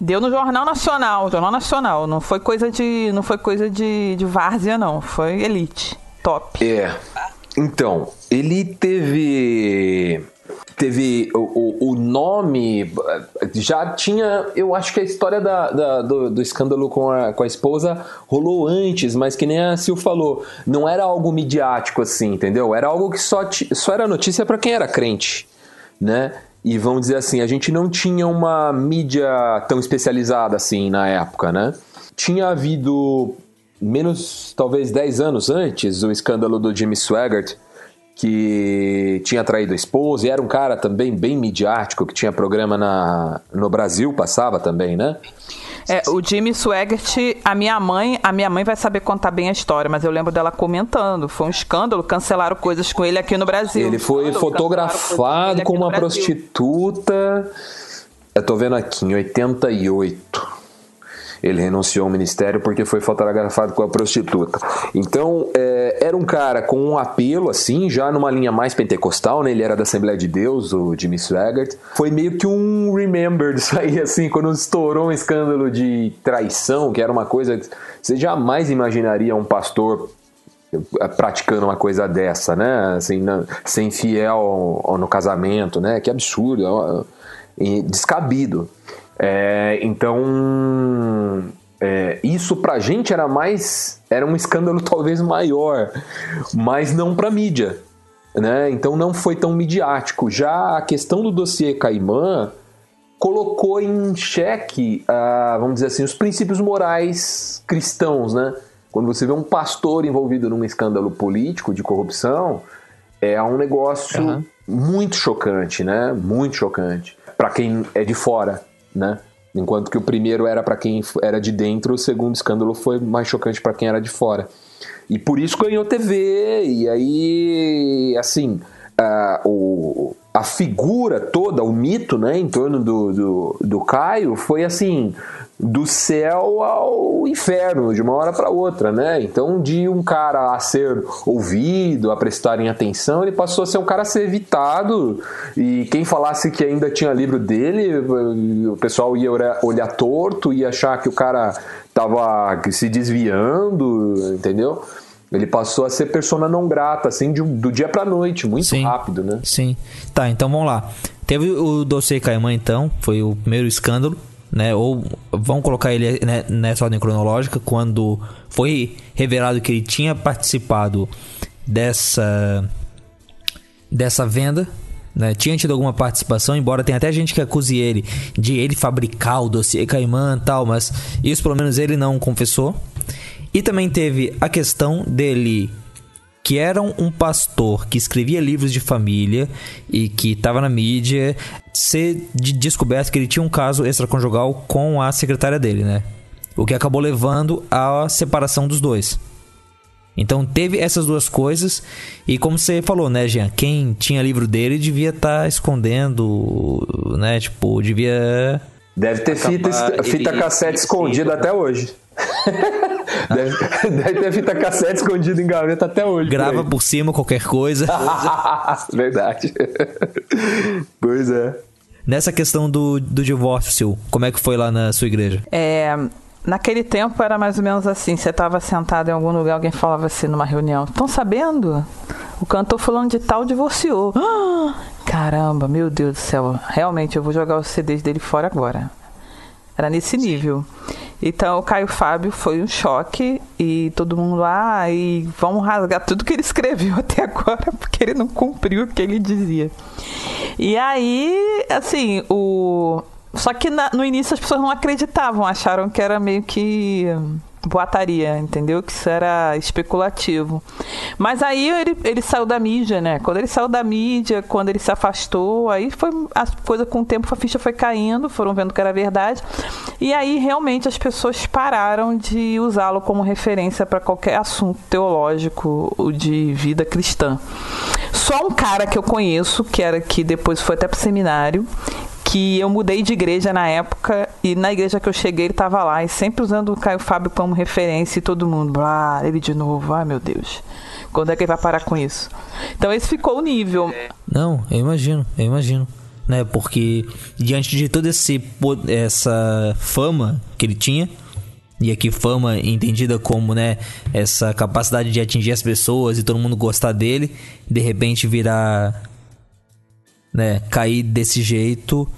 Deu no Jornal Nacional, Jornal Nacional. Não foi coisa de, não foi coisa de, de várzea, não. Foi elite, top. É. Então, ele teve teve o, o, nome já tinha eu acho que a história da, da do, do, escândalo com a, com a esposa rolou antes mas que nem a Sil falou não era algo midiático assim entendeu? Era algo que só, só era notícia para quem era crente né? E vamos dizer assim a gente não tinha uma mídia tão especializada assim na época né? Tinha havido menos talvez 10 anos antes o escândalo do Jimmy Swaggart que tinha traído a esposa e era um cara também bem midiático, que tinha programa na, no Brasil, passava também, né? É, o Jimmy Swaggart, a minha mãe, a minha mãe vai saber contar bem a história, mas eu lembro dela comentando, foi um escândalo, cancelaram coisas com ele aqui no Brasil. Ele foi fotografado com uma prostituta. Eu tô vendo aqui em 88 ele renunciou ao ministério porque foi fotografado com a prostituta. Então, é, era um cara com um apelo, assim, já numa linha mais pentecostal, né? Ele era da Assembleia de Deus, o Jimmy Swaggart. Foi meio que um remember disso aí, assim, quando estourou um escândalo de traição, que era uma coisa que você jamais imaginaria um pastor eh, praticando uma coisa dessa, né? Assim, sem fiel no casamento, né? Que absurdo, descabido. É, então, é, isso pra gente era mais. Era um escândalo talvez maior, mas não pra mídia. Né? Então não foi tão midiático. Já a questão do dossiê Caimã colocou em xeque, uh, vamos dizer assim, os princípios morais cristãos, né? Quando você vê um pastor envolvido num escândalo político de corrupção, é um negócio uhum. muito chocante, né? Muito chocante para quem é de fora né? Enquanto que o primeiro era para quem era de dentro, o segundo escândalo foi mais chocante para quem era de fora. E por isso ganhou TV, e aí, assim, a, o, a figura toda, o mito né, em torno do, do, do Caio foi assim: do céu ao inferno, de uma hora para outra, né? Então, de um cara a ser ouvido, a prestarem atenção, ele passou a ser um cara a ser evitado. E quem falasse que ainda tinha livro dele, o pessoal ia olhar torto, ia achar que o cara tava se desviando, entendeu? Ele passou a ser persona não grata, assim, de, do dia pra noite, muito sim, rápido, né? Sim. Tá, então vamos lá. Teve o dossiê Caimã, então, foi o primeiro escândalo né? Ou vamos colocar ele né, nessa ordem cronológica quando foi revelado que ele tinha participado dessa dessa venda Né? Tinha tido alguma participação, embora tenha até gente que acuse ele de ele fabricar o dossiê Caimã e tal, mas isso pelo menos ele não confessou. E também teve a questão dele que era um pastor que escrevia livros de família e que estava na mídia, ser de descoberto que ele tinha um caso extraconjugal com a secretária dele, né? O que acabou levando à separação dos dois. Então teve essas duas coisas e como você falou, né, Jean, quem tinha livro dele devia estar tá escondendo, né, tipo, devia deve ter fita, fita cassete escondida até hoje. deve, deve, ter fita cassete escondida em gaveta até hoje. Grava por, por cima qualquer coisa. Verdade. pois é. Nessa questão do, do divórcio, como é que foi lá na sua igreja? É, naquele tempo era mais ou menos assim: você estava sentado em algum lugar, alguém falava assim numa reunião: Estão sabendo? O cantor falando de tal divorciou. Ah, caramba, meu Deus do céu. Realmente, eu vou jogar os CDs dele fora agora. Era nesse nível. Então o Caio Fábio foi um choque e todo mundo, ah, e vamos rasgar tudo que ele escreveu até agora, porque ele não cumpriu o que ele dizia. E aí, assim, o. Só que na, no início as pessoas não acreditavam, acharam que era meio que boataria, entendeu? Que isso era especulativo. Mas aí ele, ele saiu da mídia, né? Quando ele saiu da mídia, quando ele se afastou, aí foi a coisa com o tempo a ficha foi caindo, foram vendo que era verdade. E aí realmente as pessoas pararam de usá-lo como referência para qualquer assunto teológico ou de vida cristã. Só um cara que eu conheço, que era que depois foi até pro seminário, que eu mudei de igreja na época e na igreja que eu cheguei ele estava lá e sempre usando o Caio Fábio como referência e todo mundo, ah, ele de novo, ai meu Deus. Quando é que ele vai parar com isso? Então esse ficou o nível. Não, eu imagino, eu imagino. Né, porque diante de toda essa fama que ele tinha, e aqui fama entendida como né, essa capacidade de atingir as pessoas e todo mundo gostar dele, de repente virar né, cair desse jeito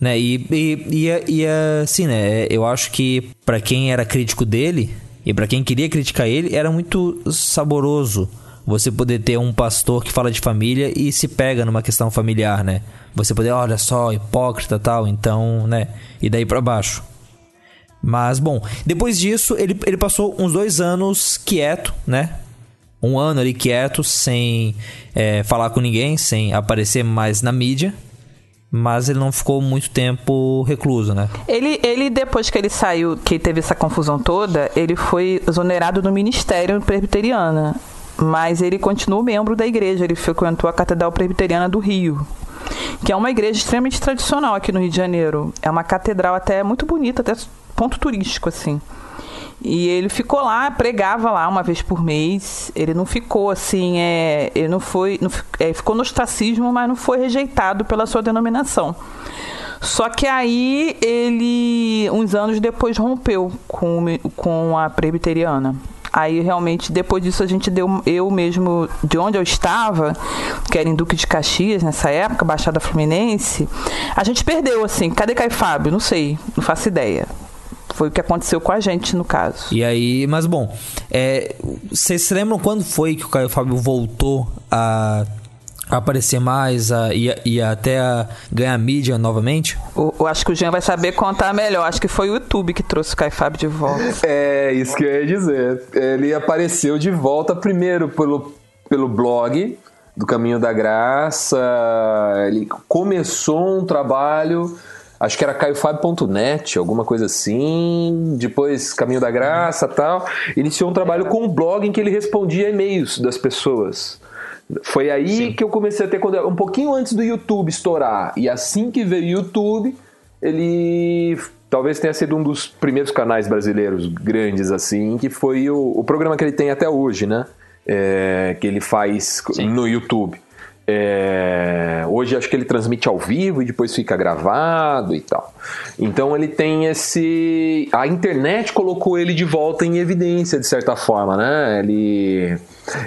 né? E, e, e, e assim, né? Eu acho que para quem era crítico dele e para quem queria criticar ele, era muito saboroso você poder ter um pastor que fala de família e se pega numa questão familiar, né? Você poder, olha só, hipócrita tal, então, né? E daí para baixo. Mas, bom, depois disso, ele, ele passou uns dois anos quieto, né? Um ano ali quieto, sem é, falar com ninguém, sem aparecer mais na mídia mas ele não ficou muito tempo recluso, né? Ele, ele depois que ele saiu, que teve essa confusão toda, ele foi exonerado do ministério presbiteriana, mas ele continuou membro da igreja, ele frequentou a Catedral Presbiteriana do Rio, que é uma igreja extremamente tradicional aqui no Rio de Janeiro. É uma catedral até muito bonita, até ponto turístico assim. E ele ficou lá, pregava lá uma vez por mês. Ele não ficou assim, é, ele não foi, não, é, ficou no ostracismo, mas não foi rejeitado pela sua denominação. Só que aí ele, uns anos depois, rompeu com, com a presbiteriana. Aí realmente, depois disso, a gente deu, eu mesmo, de onde eu estava, que era em Duque de Caxias nessa época, Baixada Fluminense, a gente perdeu, assim. Cadê Caio Fábio? Não sei, não faço ideia. Foi o que aconteceu com a gente, no caso. E aí, mas bom, é, vocês se lembram quando foi que o Caio Fábio voltou a aparecer mais a, e, e até a ganhar mídia novamente? Eu, acho que o Jean vai saber contar melhor. Acho que foi o YouTube que trouxe o Caio Fábio de volta. É, isso que eu ia dizer. Ele apareceu de volta primeiro pelo, pelo blog do Caminho da Graça. Ele começou um trabalho acho que era caiofábio.net, alguma coisa assim, depois Caminho da Graça tal. Iniciou um trabalho com um blog em que ele respondia e-mails das pessoas. Foi aí Sim. que eu comecei a ter um pouquinho antes do YouTube estourar. E assim que veio o YouTube, ele talvez tenha sido um dos primeiros canais brasileiros grandes assim, que foi o, o programa que ele tem até hoje, né? É, que ele faz Sim. no YouTube. É, hoje acho que ele transmite ao vivo e depois fica gravado e tal. Então ele tem esse. A internet colocou ele de volta em evidência, de certa forma, né? Ele,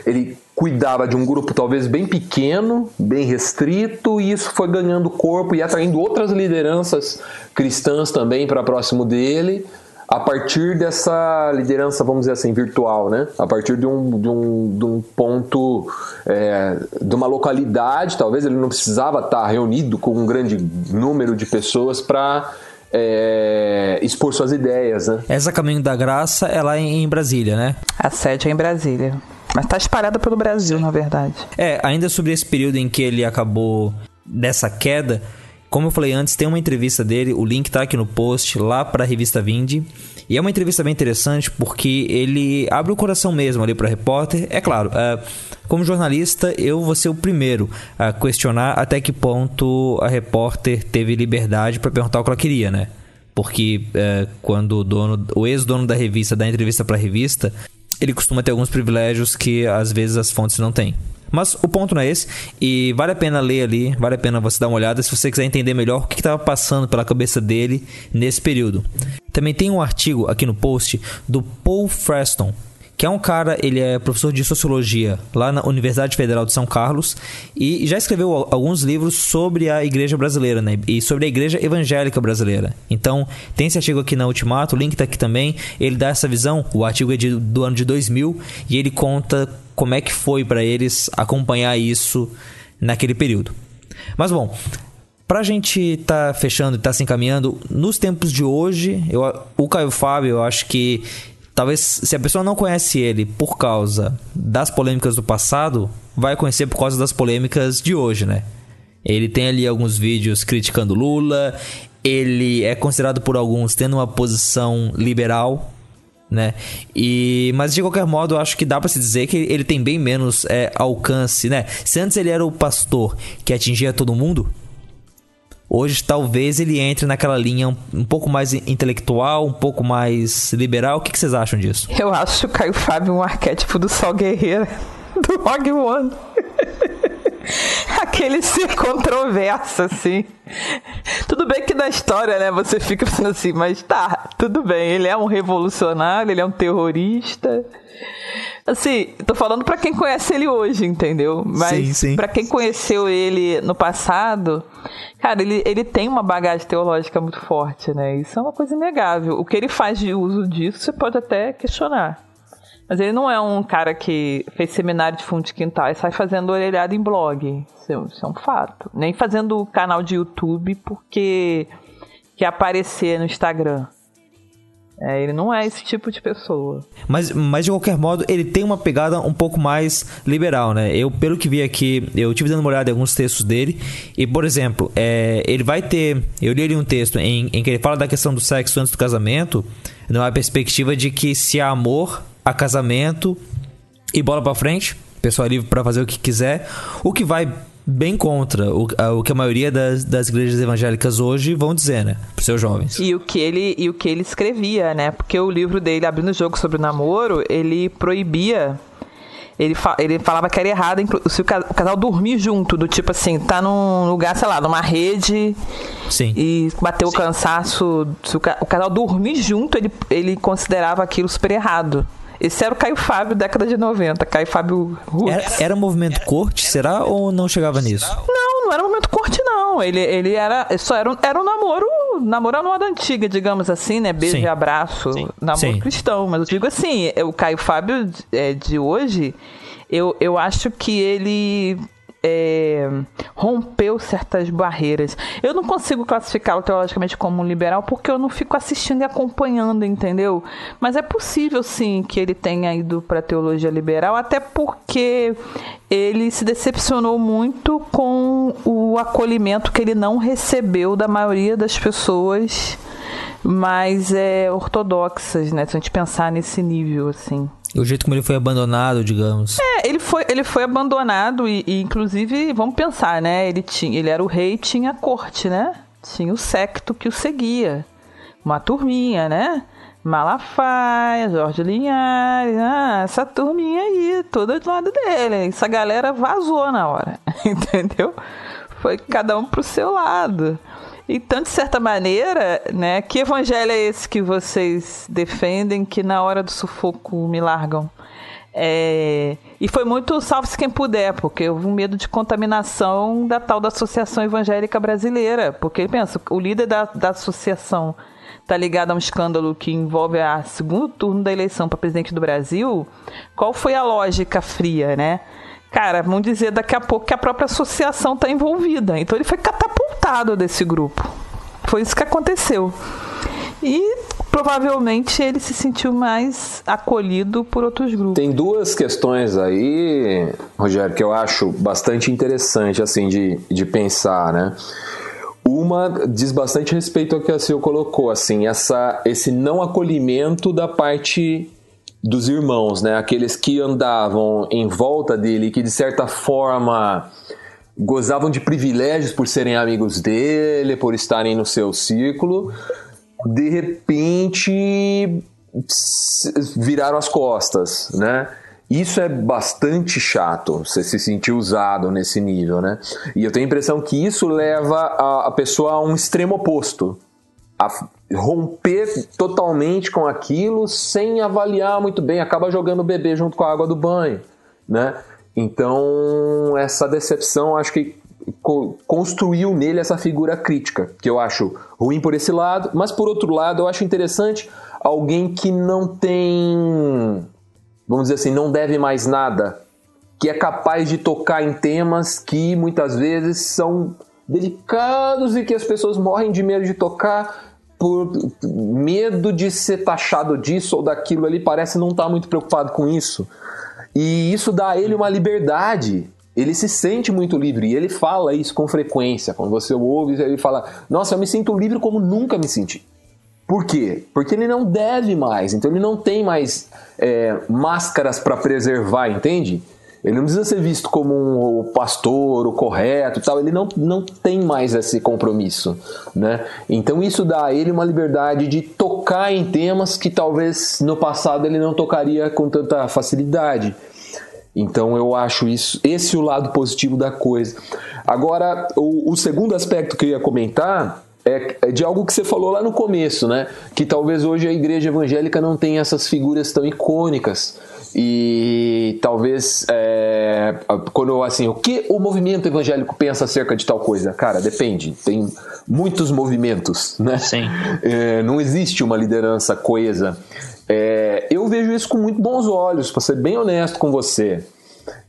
ele cuidava de um grupo talvez bem pequeno, bem restrito, e isso foi ganhando corpo e atraindo outras lideranças cristãs também para próximo dele a partir dessa liderança, vamos dizer assim, virtual, né? A partir de um, de um, de um ponto, é, de uma localidade, talvez ele não precisava estar reunido com um grande número de pessoas para é, expor suas ideias, né? Essa Caminho da Graça é lá em Brasília, né? A sede é em Brasília. Mas tá espalhada pelo Brasil, na verdade. É, ainda sobre esse período em que ele acabou dessa queda, como eu falei antes, tem uma entrevista dele, o link tá aqui no post, lá para a revista Vindi. E é uma entrevista bem interessante porque ele abre o coração mesmo ali para repórter. É claro, uh, como jornalista, eu vou ser o primeiro a questionar até que ponto a repórter teve liberdade para perguntar o que ela queria, né? Porque uh, quando o dono, o ex-dono da revista dá entrevista para revista, ele costuma ter alguns privilégios que às vezes as fontes não têm. Mas o ponto não é esse. E vale a pena ler ali, vale a pena você dar uma olhada se você quiser entender melhor o que estava passando pela cabeça dele nesse período. Também tem um artigo aqui no post do Paul Freston, que é um cara, ele é professor de sociologia lá na Universidade Federal de São Carlos e já escreveu alguns livros sobre a igreja brasileira, né? E sobre a igreja evangélica brasileira. Então, tem esse artigo aqui na Ultimato, o link está aqui também. Ele dá essa visão, o artigo é de, do ano de 2000 e ele conta como é que foi para eles acompanhar isso naquele período. Mas bom, Pra gente tá fechando e tá se encaminhando, nos tempos de hoje, eu, o Caio Fábio, eu acho que talvez se a pessoa não conhece ele por causa das polêmicas do passado, vai conhecer por causa das polêmicas de hoje, né? Ele tem ali alguns vídeos criticando Lula, ele é considerado por alguns tendo uma posição liberal, né? E mas de qualquer modo, eu acho que dá para se dizer que ele tem bem menos é, alcance, né? Se antes ele era o pastor que atingia todo mundo, hoje talvez ele entre naquela linha um, um pouco mais intelectual, um pouco mais liberal. O que, que vocês acham disso? Eu acho o Caio Fábio um arquétipo do Sol Guerreiro do Rogue One. Aquele ser controverso, assim. Tudo bem que na história, né, você fica pensando assim, mas tá, tudo bem, ele é um revolucionário, ele é um terrorista. Assim, tô falando para quem conhece ele hoje, entendeu? Mas para quem conheceu ele no passado, cara, ele, ele tem uma bagagem teológica muito forte, né? Isso é uma coisa inegável. O que ele faz de uso disso, você pode até questionar. Mas ele não é um cara que fez seminário de fundo de quintal e sai fazendo orelhada em blog. Isso, é isso é um fato. Nem fazendo canal de YouTube porque quer aparecer no Instagram. É, ele não é esse tipo de pessoa. Mas, mas de qualquer modo, ele tem uma pegada um pouco mais liberal, né? Eu, pelo que vi aqui, eu tive dando uma olhada em alguns textos dele. E, por exemplo, é, ele vai ter. Eu li ali um texto em, em que ele fala da questão do sexo antes do casamento, numa perspectiva de que se há amor, há casamento e bola para frente. Pessoal livre para fazer o que quiser. O que vai bem contra o, o que a maioria das, das igrejas evangélicas hoje vão dizer, né? Para seus jovens. E o que ele e o que ele escrevia, né? Porque o livro dele, Abrindo o Jogo sobre o Namoro, ele proibia ele, fa ele falava que era errado se o, ca o, casal dormir junto, do tipo assim, tá num lugar, sei lá, numa rede Sim. e bateu o cansaço. Se o, ca o casal dormir junto, ele, ele considerava aquilo super errado. Esse era o Caio Fábio, década de 90. Caio Fábio Era, era movimento corte, será? Ou não chegava nisso? Não, não era movimento corte, não. Ele, ele era. Só era um, era um namoro. Namoro à moda antiga, digamos assim, né? Beijo Sim. e abraço. Sim. Namoro Sim. cristão. Mas eu digo assim, o Caio Fábio é, de hoje, eu, eu acho que ele é, rompeu certas barreiras. Eu não consigo classificá-lo teologicamente como um liberal porque eu não fico assistindo e acompanhando, entendeu? Mas é possível sim que ele tenha ido para teologia liberal, até porque ele se decepcionou muito com o acolhimento que ele não recebeu da maioria das pessoas mais é, ortodoxas, né? Se a gente pensar nesse nível, assim. O jeito como ele foi abandonado, digamos. É, ele foi, ele foi abandonado e, e, inclusive, vamos pensar, né? Ele, tinha, ele era o rei tinha a corte, né? Tinha o secto que o seguia. Uma turminha, né? Malafaia, Jorge Linhares, ah, essa turminha aí, toda do lado dele. Essa galera vazou na hora, entendeu? Foi cada um pro seu lado. Então, de certa maneira, né, que evangelho é esse que vocês defendem que na hora do sufoco me largam? É, e foi muito salve-se quem puder, porque houve um medo de contaminação da tal da Associação Evangélica Brasileira. Porque pensa, o líder da, da associação tá ligado a um escândalo que envolve a segundo turno da eleição para presidente do Brasil, qual foi a lógica fria, né? Cara, vamos dizer daqui a pouco que a própria associação está envolvida. Então ele foi catapultado desse grupo. Foi isso que aconteceu. E provavelmente ele se sentiu mais acolhido por outros grupos. Tem duas questões aí, Rogério, que eu acho bastante interessante assim de, de pensar, né? Uma diz bastante respeito ao que a Sil colocou, assim, essa, esse não acolhimento da parte dos irmãos, né? Aqueles que andavam em volta dele, que de certa forma gozavam de privilégios por serem amigos dele, por estarem no seu círculo, de repente viraram as costas, né? Isso é bastante chato, você se sentir usado nesse nível, né? E eu tenho a impressão que isso leva a, pessoa a um extremo oposto, a romper totalmente com aquilo sem avaliar muito bem, acaba jogando o bebê junto com a água do banho, né? Então, essa decepção acho que construiu nele essa figura crítica, que eu acho ruim por esse lado, mas por outro lado, eu acho interessante alguém que não tem vamos dizer assim, não deve mais nada, que é capaz de tocar em temas que muitas vezes são delicados e que as pessoas morrem de medo de tocar por medo de ser taxado disso ou daquilo. Ele parece não estar tá muito preocupado com isso. E isso dá a ele uma liberdade. Ele se sente muito livre e ele fala isso com frequência. Quando você ouve, ele fala: Nossa, eu me sinto livre como nunca me senti. Por quê? Porque ele não deve mais, então ele não tem mais é, máscaras para preservar, entende? Ele não precisa ser visto como um o pastor, o correto tal, ele não, não tem mais esse compromisso, né? Então isso dá a ele uma liberdade de tocar em temas que talvez no passado ele não tocaria com tanta facilidade. Então eu acho isso, esse é o lado positivo da coisa. Agora, o, o segundo aspecto que eu ia comentar é, é de algo que você falou lá no começo, né? Que talvez hoje a igreja evangélica não tenha essas figuras tão icônicas. E talvez é, quando assim, o que o movimento evangélico pensa acerca de tal coisa? Cara, depende. Tem muitos movimentos, né? Sim. É, não existe uma liderança coesa. É, eu vejo isso com muito bons olhos, para ser bem honesto com você.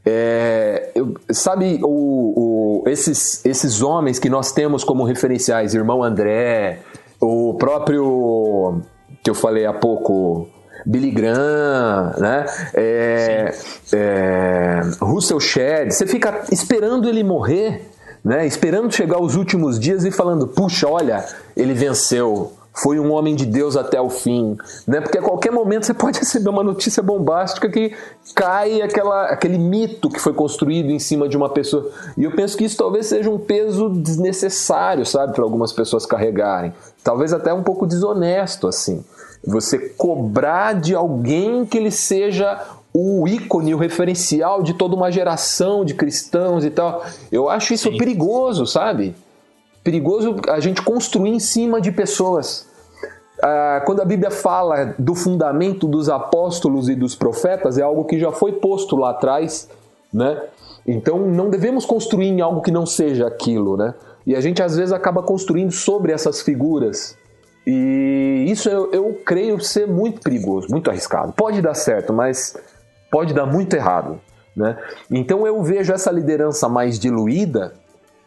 É, eu, sabe, o, o, esses, esses homens que nós temos como referenciais, irmão André, o próprio que eu falei há pouco, Billy Graham, né? É, é, Russell Shedd, você fica esperando ele morrer, né? Esperando chegar os últimos dias e falando, puxa, olha, ele venceu foi um homem de Deus até o fim, né? Porque a qualquer momento você pode receber uma notícia bombástica que cai aquela, aquele mito que foi construído em cima de uma pessoa. E eu penso que isso talvez seja um peso desnecessário, sabe, para algumas pessoas carregarem. Talvez até um pouco desonesto assim. Você cobrar de alguém que ele seja o ícone, o referencial de toda uma geração de cristãos e tal. Eu acho isso Sim. perigoso, sabe? perigoso a gente construir em cima de pessoas. Ah, quando a Bíblia fala do fundamento dos apóstolos e dos profetas, é algo que já foi posto lá atrás, né? Então não devemos construir em algo que não seja aquilo, né? E a gente às vezes acaba construindo sobre essas figuras. E isso eu, eu creio ser muito perigoso, muito arriscado. Pode dar certo, mas pode dar muito errado. Né? Então eu vejo essa liderança mais diluída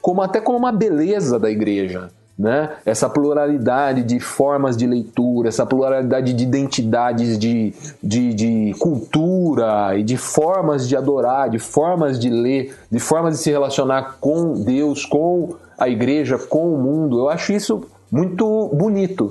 como até como uma beleza da igreja. Né? Essa pluralidade de formas de leitura, essa pluralidade de identidades de, de, de, cultura e de formas de adorar, de formas de ler, de formas de se relacionar com Deus, com a igreja, com o mundo. Eu acho isso muito bonito.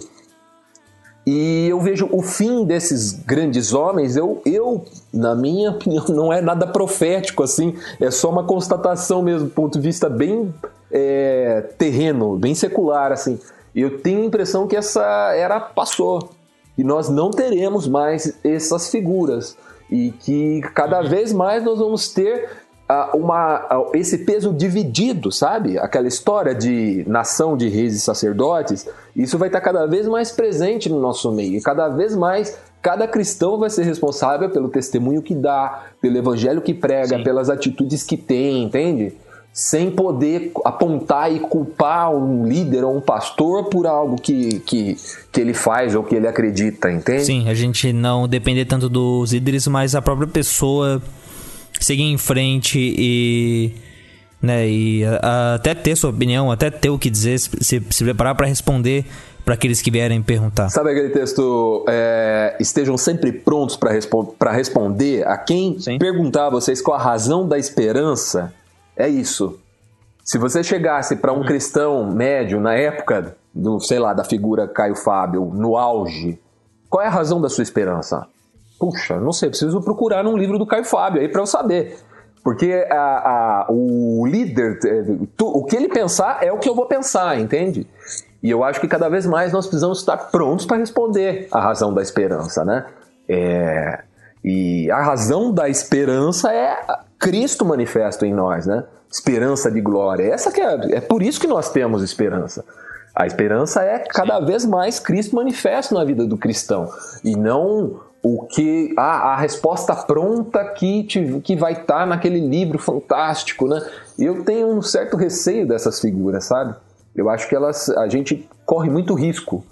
E eu vejo o fim desses grandes homens, eu, eu, na minha opinião, não é nada profético assim, é só uma constatação mesmo, do ponto de vista bem é, terreno, bem secular assim. Eu tenho a impressão que essa era passou e nós não teremos mais essas figuras e que cada vez mais nós vamos ter uma, esse peso dividido, sabe? Aquela história de nação de reis e sacerdotes, isso vai estar cada vez mais presente no nosso meio. E cada vez mais, cada cristão vai ser responsável pelo testemunho que dá, pelo evangelho que prega, Sim. pelas atitudes que tem, entende? sem poder apontar e culpar um líder ou um pastor por algo que, que, que ele faz ou que ele acredita, entende? Sim, a gente não depender tanto dos líderes, mas a própria pessoa seguir em frente e né, e a, a, até ter sua opinião, até ter o que dizer, se, se preparar para responder para aqueles que vierem perguntar. Sabe aquele texto? É, estejam sempre prontos para respo responder a quem Sim. perguntar a vocês qual a razão da esperança. É isso. Se você chegasse para um hum. cristão médio na época do, sei lá, da figura Caio Fábio, no auge, qual é a razão da sua esperança? Puxa, não sei, preciso procurar num livro do Caio Fábio aí para eu saber. Porque a, a, o líder, tu, o que ele pensar é o que eu vou pensar, entende? E eu acho que cada vez mais nós precisamos estar prontos para responder a razão da esperança, né? É, e a razão da esperança é Cristo manifesto em nós, né? Esperança de glória. Essa que é, é por isso que nós temos esperança. A esperança é cada vez mais Cristo manifesto na vida do cristão e não o que a, a resposta pronta que, te, que vai estar tá naquele livro fantástico, né? Eu tenho um certo receio dessas figuras, sabe? Eu acho que elas, a gente corre muito risco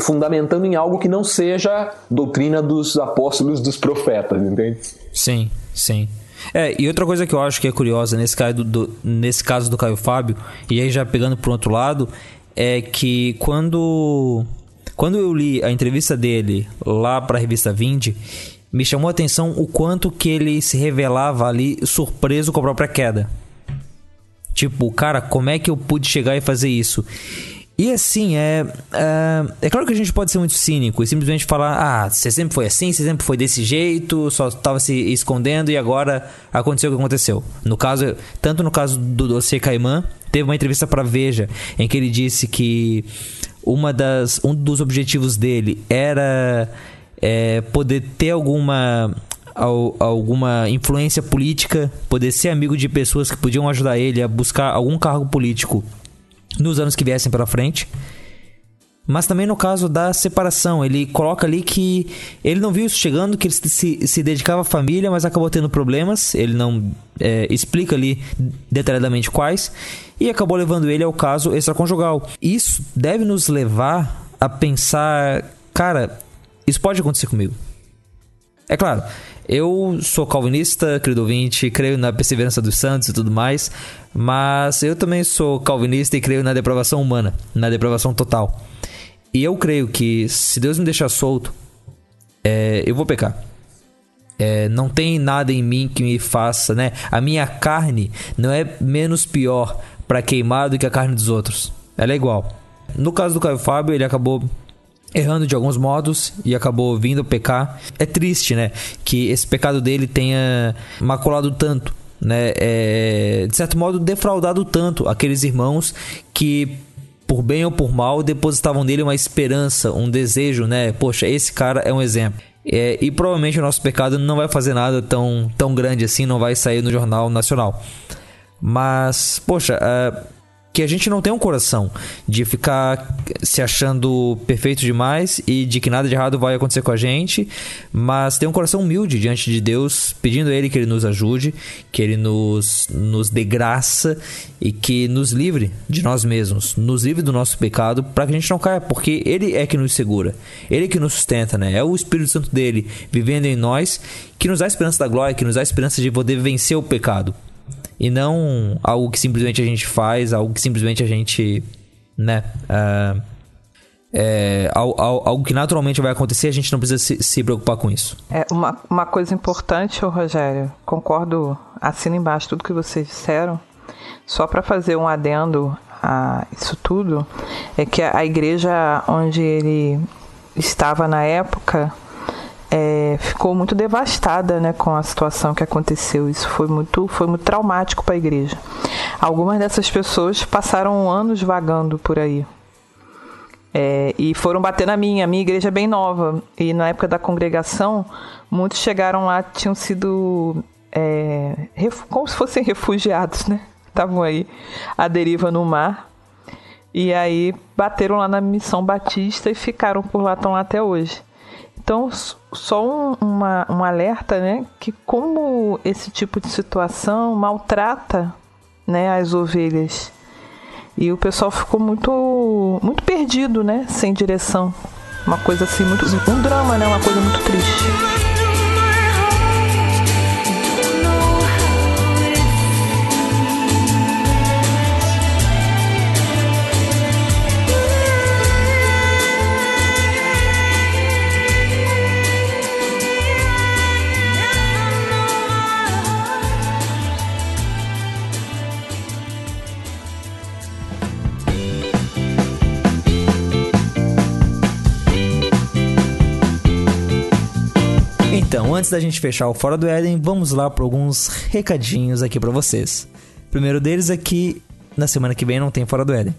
fundamentando em algo que não seja doutrina dos apóstolos dos profetas, entende? Sim, sim. É, e outra coisa que eu acho que é curiosa nesse caso do, do, nesse caso do Caio Fábio, e aí já pegando por outro lado, é que quando quando eu li a entrevista dele lá para a revista Vinde, me chamou a atenção o quanto que ele se revelava ali surpreso com a própria queda. Tipo, cara, como é que eu pude chegar e fazer isso? E assim, é, é, é. claro que a gente pode ser muito cínico e simplesmente falar: ah, você sempre foi assim, você sempre foi desse jeito, só estava se escondendo e agora aconteceu o que aconteceu. No caso, tanto no caso do dossiê Caimã, teve uma entrevista para Veja em que ele disse que uma das, um dos objetivos dele era é, poder ter alguma alguma influência política, poder ser amigo de pessoas que podiam ajudar ele a buscar algum cargo político nos anos que viessem pela frente. Mas também no caso da separação, ele coloca ali que ele não viu isso chegando, que ele se, se dedicava à família, mas acabou tendo problemas. Ele não é, explica ali detalhadamente quais, e acabou levando ele ao caso extraconjugal. Isso deve nos levar a pensar: cara, isso pode acontecer comigo. É claro, eu sou calvinista, querido ouvinte, creio na perseverança dos santos e tudo mais, mas eu também sou calvinista e creio na depravação humana, na depravação total. E eu creio que se Deus me deixar solto, é, eu vou pecar. É, não tem nada em mim que me faça, né? A minha carne não é menos pior para queimar do que a carne dos outros. Ela é igual. No caso do Caio Fábio, ele acabou errando de alguns modos e acabou vindo pecar. É triste, né? Que esse pecado dele tenha maculado tanto, né? É, de certo modo, defraudado tanto aqueles irmãos que por bem ou por mal depositavam nele uma esperança, um desejo, né? Poxa, esse cara é um exemplo. É, e provavelmente o nosso pecado não vai fazer nada tão, tão grande assim, não vai sair no jornal nacional. Mas, poxa, uh, que a gente não tem um coração de ficar se achando perfeito demais e de que nada de errado vai acontecer com a gente, mas tem um coração humilde diante de Deus, pedindo a Ele que Ele nos ajude, que Ele nos, nos dê graça e que nos livre de nós mesmos, nos livre do nosso pecado para que a gente não caia, porque Ele é que nos segura, Ele é que nos sustenta, né? É o Espírito Santo dele vivendo em nós que nos dá esperança da glória, que nos dá esperança de poder vencer o pecado e não algo que simplesmente a gente faz, algo que simplesmente a gente, né, uh, é, algo, que naturalmente vai acontecer, a gente não precisa se, se preocupar com isso. É uma, uma coisa importante, Rogério, concordo, assina embaixo tudo que vocês disseram. Só para fazer um adendo a isso tudo, é que a igreja onde ele estava na época é, ficou muito devastada né, com a situação que aconteceu. Isso foi muito, foi muito traumático para a igreja. Algumas dessas pessoas passaram anos vagando por aí. É, e foram bater na minha, a minha igreja é bem nova. E na época da congregação, muitos chegaram lá, tinham sido é, como se fossem refugiados, né? Estavam aí à deriva no mar. E aí bateram lá na missão batista e ficaram por lá, estão lá até hoje. Então, só um, uma, um alerta, né? Que como esse tipo de situação maltrata né, as ovelhas. E o pessoal ficou muito muito perdido, né, sem direção. Uma coisa assim muito um drama, né, uma coisa muito triste. Antes da gente fechar o Fora do Éden, vamos lá para alguns recadinhos aqui para vocês. O primeiro deles é que na semana que vem não tem Fora do Éden.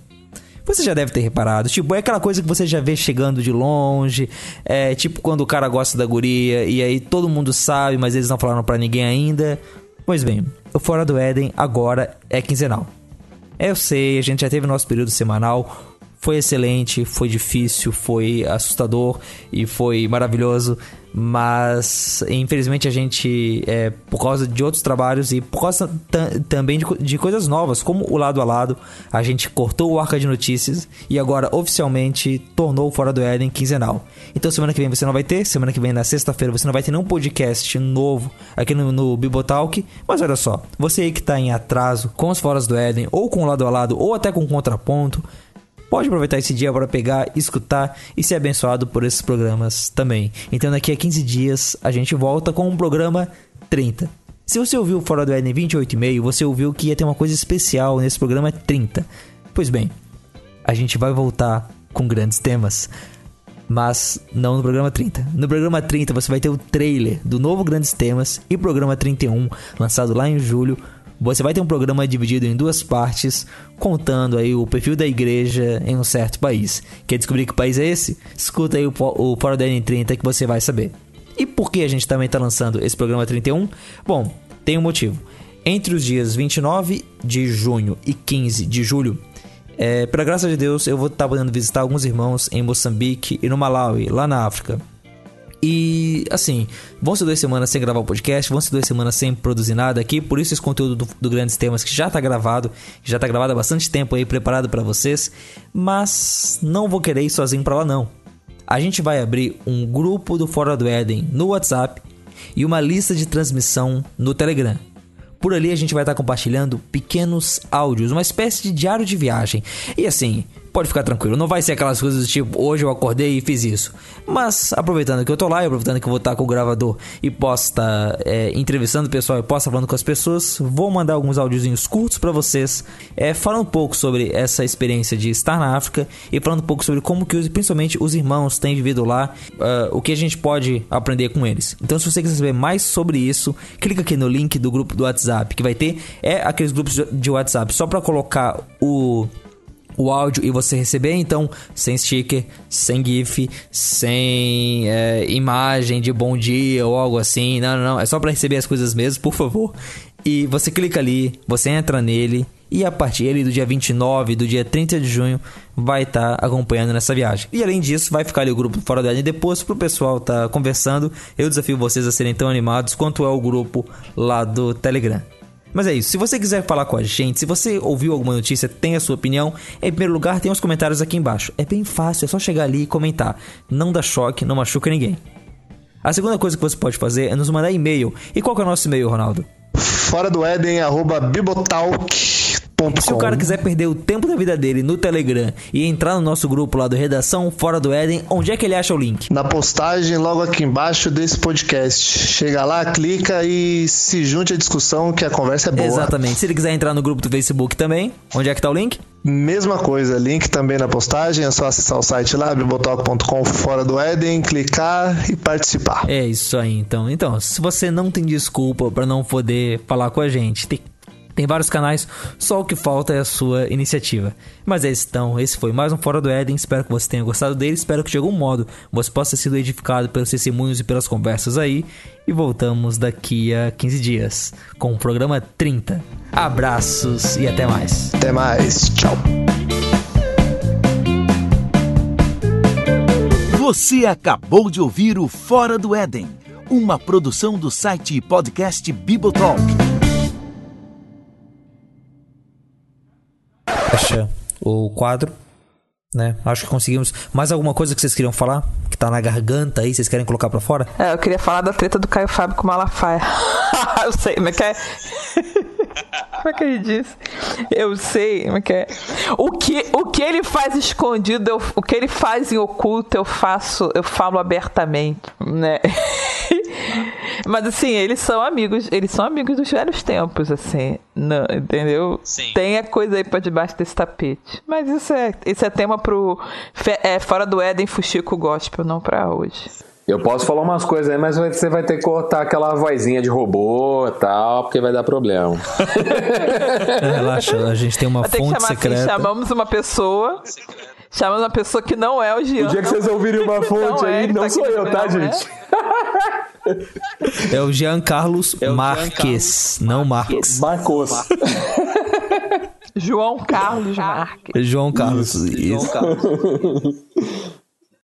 Você já deve ter reparado, tipo, é aquela coisa que você já vê chegando de longe, é tipo quando o cara gosta da guria e aí todo mundo sabe, mas eles não falaram para ninguém ainda. Pois bem, o Fora do Éden agora é quinzenal. Eu sei, a gente já teve nosso período semanal, foi excelente, foi difícil, foi assustador e foi maravilhoso, mas infelizmente a gente, é, por causa de outros trabalhos e por causa também de, de, coisas novas, como o lado a lado, a gente cortou o arca de notícias e agora oficialmente tornou o Fora do Éden quinzenal. Então semana que vem você não vai ter, semana que vem na sexta-feira você não vai ter nenhum podcast novo aqui no, no Bibotalk, mas olha só, você aí que está em atraso com os Foras do Éden, ou com o lado a lado, ou até com o contraponto, pode aproveitar esse dia para pegar, escutar e ser abençoado por esses programas também. Então daqui a 15 dias a gente volta com um programa 30. Se você ouviu o Fora do Éden 28,5, você ouviu que ia ter uma coisa especial nesse programa 30. Pois bem, a gente vai voltar com grandes temas. Mas não no programa 30. No programa 30 você vai ter o trailer do novo Grandes Temas e programa 31, lançado lá em julho, você vai ter um programa dividido em duas partes, contando aí o perfil da igreja em um certo país. Quer descobrir que país é esse? Escuta aí o, da N30 que você vai saber. E por que a gente também está lançando esse programa 31? Bom, tem um motivo. Entre os dias 29 de junho e 15 de julho, é, pela graça de Deus, eu vou estar tá podendo visitar alguns irmãos em Moçambique e no Malawi, lá na África. E assim, vão ser duas semanas sem gravar o podcast, vão ser duas semanas sem produzir nada aqui, por isso esse conteúdo do, do Grandes Temas que já está gravado, já está gravado há bastante tempo aí, preparado para vocês, mas não vou querer ir sozinho para lá não. A gente vai abrir um grupo do Fora do Éden no WhatsApp e uma lista de transmissão no Telegram. Por ali a gente vai estar compartilhando pequenos áudios, uma espécie de diário de viagem. E assim, pode ficar tranquilo, não vai ser aquelas coisas tipo, hoje eu acordei e fiz isso. Mas aproveitando que eu tô lá, aproveitando que eu vou estar com o gravador e posso estar é, entrevistando o pessoal e posso estar falando com as pessoas, vou mandar alguns áudiozinhos curtos para vocês, é, falando um pouco sobre essa experiência de estar na África e falando um pouco sobre como que principalmente os irmãos têm vivido lá, uh, o que a gente pode aprender com eles. Então se você quiser saber mais sobre isso, clica aqui no link do grupo do WhatsApp que vai ter, é aqueles grupos de WhatsApp só para colocar o o áudio e você receber, então, sem sticker, sem GIF, sem é, imagem de bom dia ou algo assim. Não, não, não. É só para receber as coisas mesmo, por favor. E você clica ali, você entra nele e a partir ali do dia 29, do dia 30 de junho, vai estar tá acompanhando nessa viagem. E além disso, vai ficar ali o grupo Fora da Linha depois pro pessoal estar tá conversando. Eu desafio vocês a serem tão animados quanto é o grupo lá do Telegram. Mas é isso. Se você quiser falar com a gente, se você ouviu alguma notícia, tem a sua opinião, em primeiro lugar, tem os comentários aqui embaixo. É bem fácil, é só chegar ali e comentar. Não dá choque, não machuca ninguém. A segunda coisa que você pode fazer é nos mandar e-mail. E qual é o nosso e-mail, Ronaldo? Fora do Éden, arroba bibotalk se o cara quiser perder o tempo da vida dele no Telegram e entrar no nosso grupo lá do Redação Fora do Éden, onde é que ele acha o link? Na postagem logo aqui embaixo desse podcast. Chega lá, clica e se junte à discussão que a conversa é boa. Exatamente. Se ele quiser entrar no grupo do Facebook também, onde é que tá o link? Mesma coisa, link também na postagem, é só acessar o site lá, bibotalk.com fora do Éden, clicar e participar. É isso aí, então. Então, se você não tem desculpa para não poder falar com a gente, tem tem vários canais, só o que falta é a sua iniciativa. Mas é isso então, esse foi mais um Fora do Éden. Espero que você tenha gostado dele. Espero que de algum modo você possa ter sido edificado pelos testemunhos e pelas conversas aí. E voltamos daqui a 15 dias com o programa 30. Abraços e até mais. Até mais. Tchau. Você acabou de ouvir o Fora do Éden, uma produção do site e podcast Bibotalk. Fecha o quadro. Né? Acho que conseguimos. Mais alguma coisa que vocês queriam falar? Que tá na garganta aí, vocês querem colocar pra fora? É, eu queria falar da treta do Caio Fábio com o Malafaia. eu sei, mas que é. Como é que ele disse? Eu sei, como é que é? O que, o que ele faz escondido, eu, o que ele faz em oculto, eu faço, eu falo abertamente, né? Mas assim, eles são amigos, eles são amigos dos velhos tempos, assim, não, entendeu? Sim. Tem a coisa aí pra debaixo desse tapete. Mas isso é, isso é tema pro é, Fora do Éden Fuxico Gospel, não pra hoje. Eu posso falar umas coisas aí, mas você vai ter que cortar aquela vozinha de robô e tal, porque vai dar problema. Relaxa, a gente tem uma fonte chamar secreta. assim, chamamos uma pessoa. Chamamos uma pessoa que não é o Jean. O dia que vocês ouvirem uma fonte Não é, aí, ele não tá sou eu, tá, né? gente? É o Jean Carlos Marques, não Marques. Marcos. João Carlos Marques. João Carlos. Isso.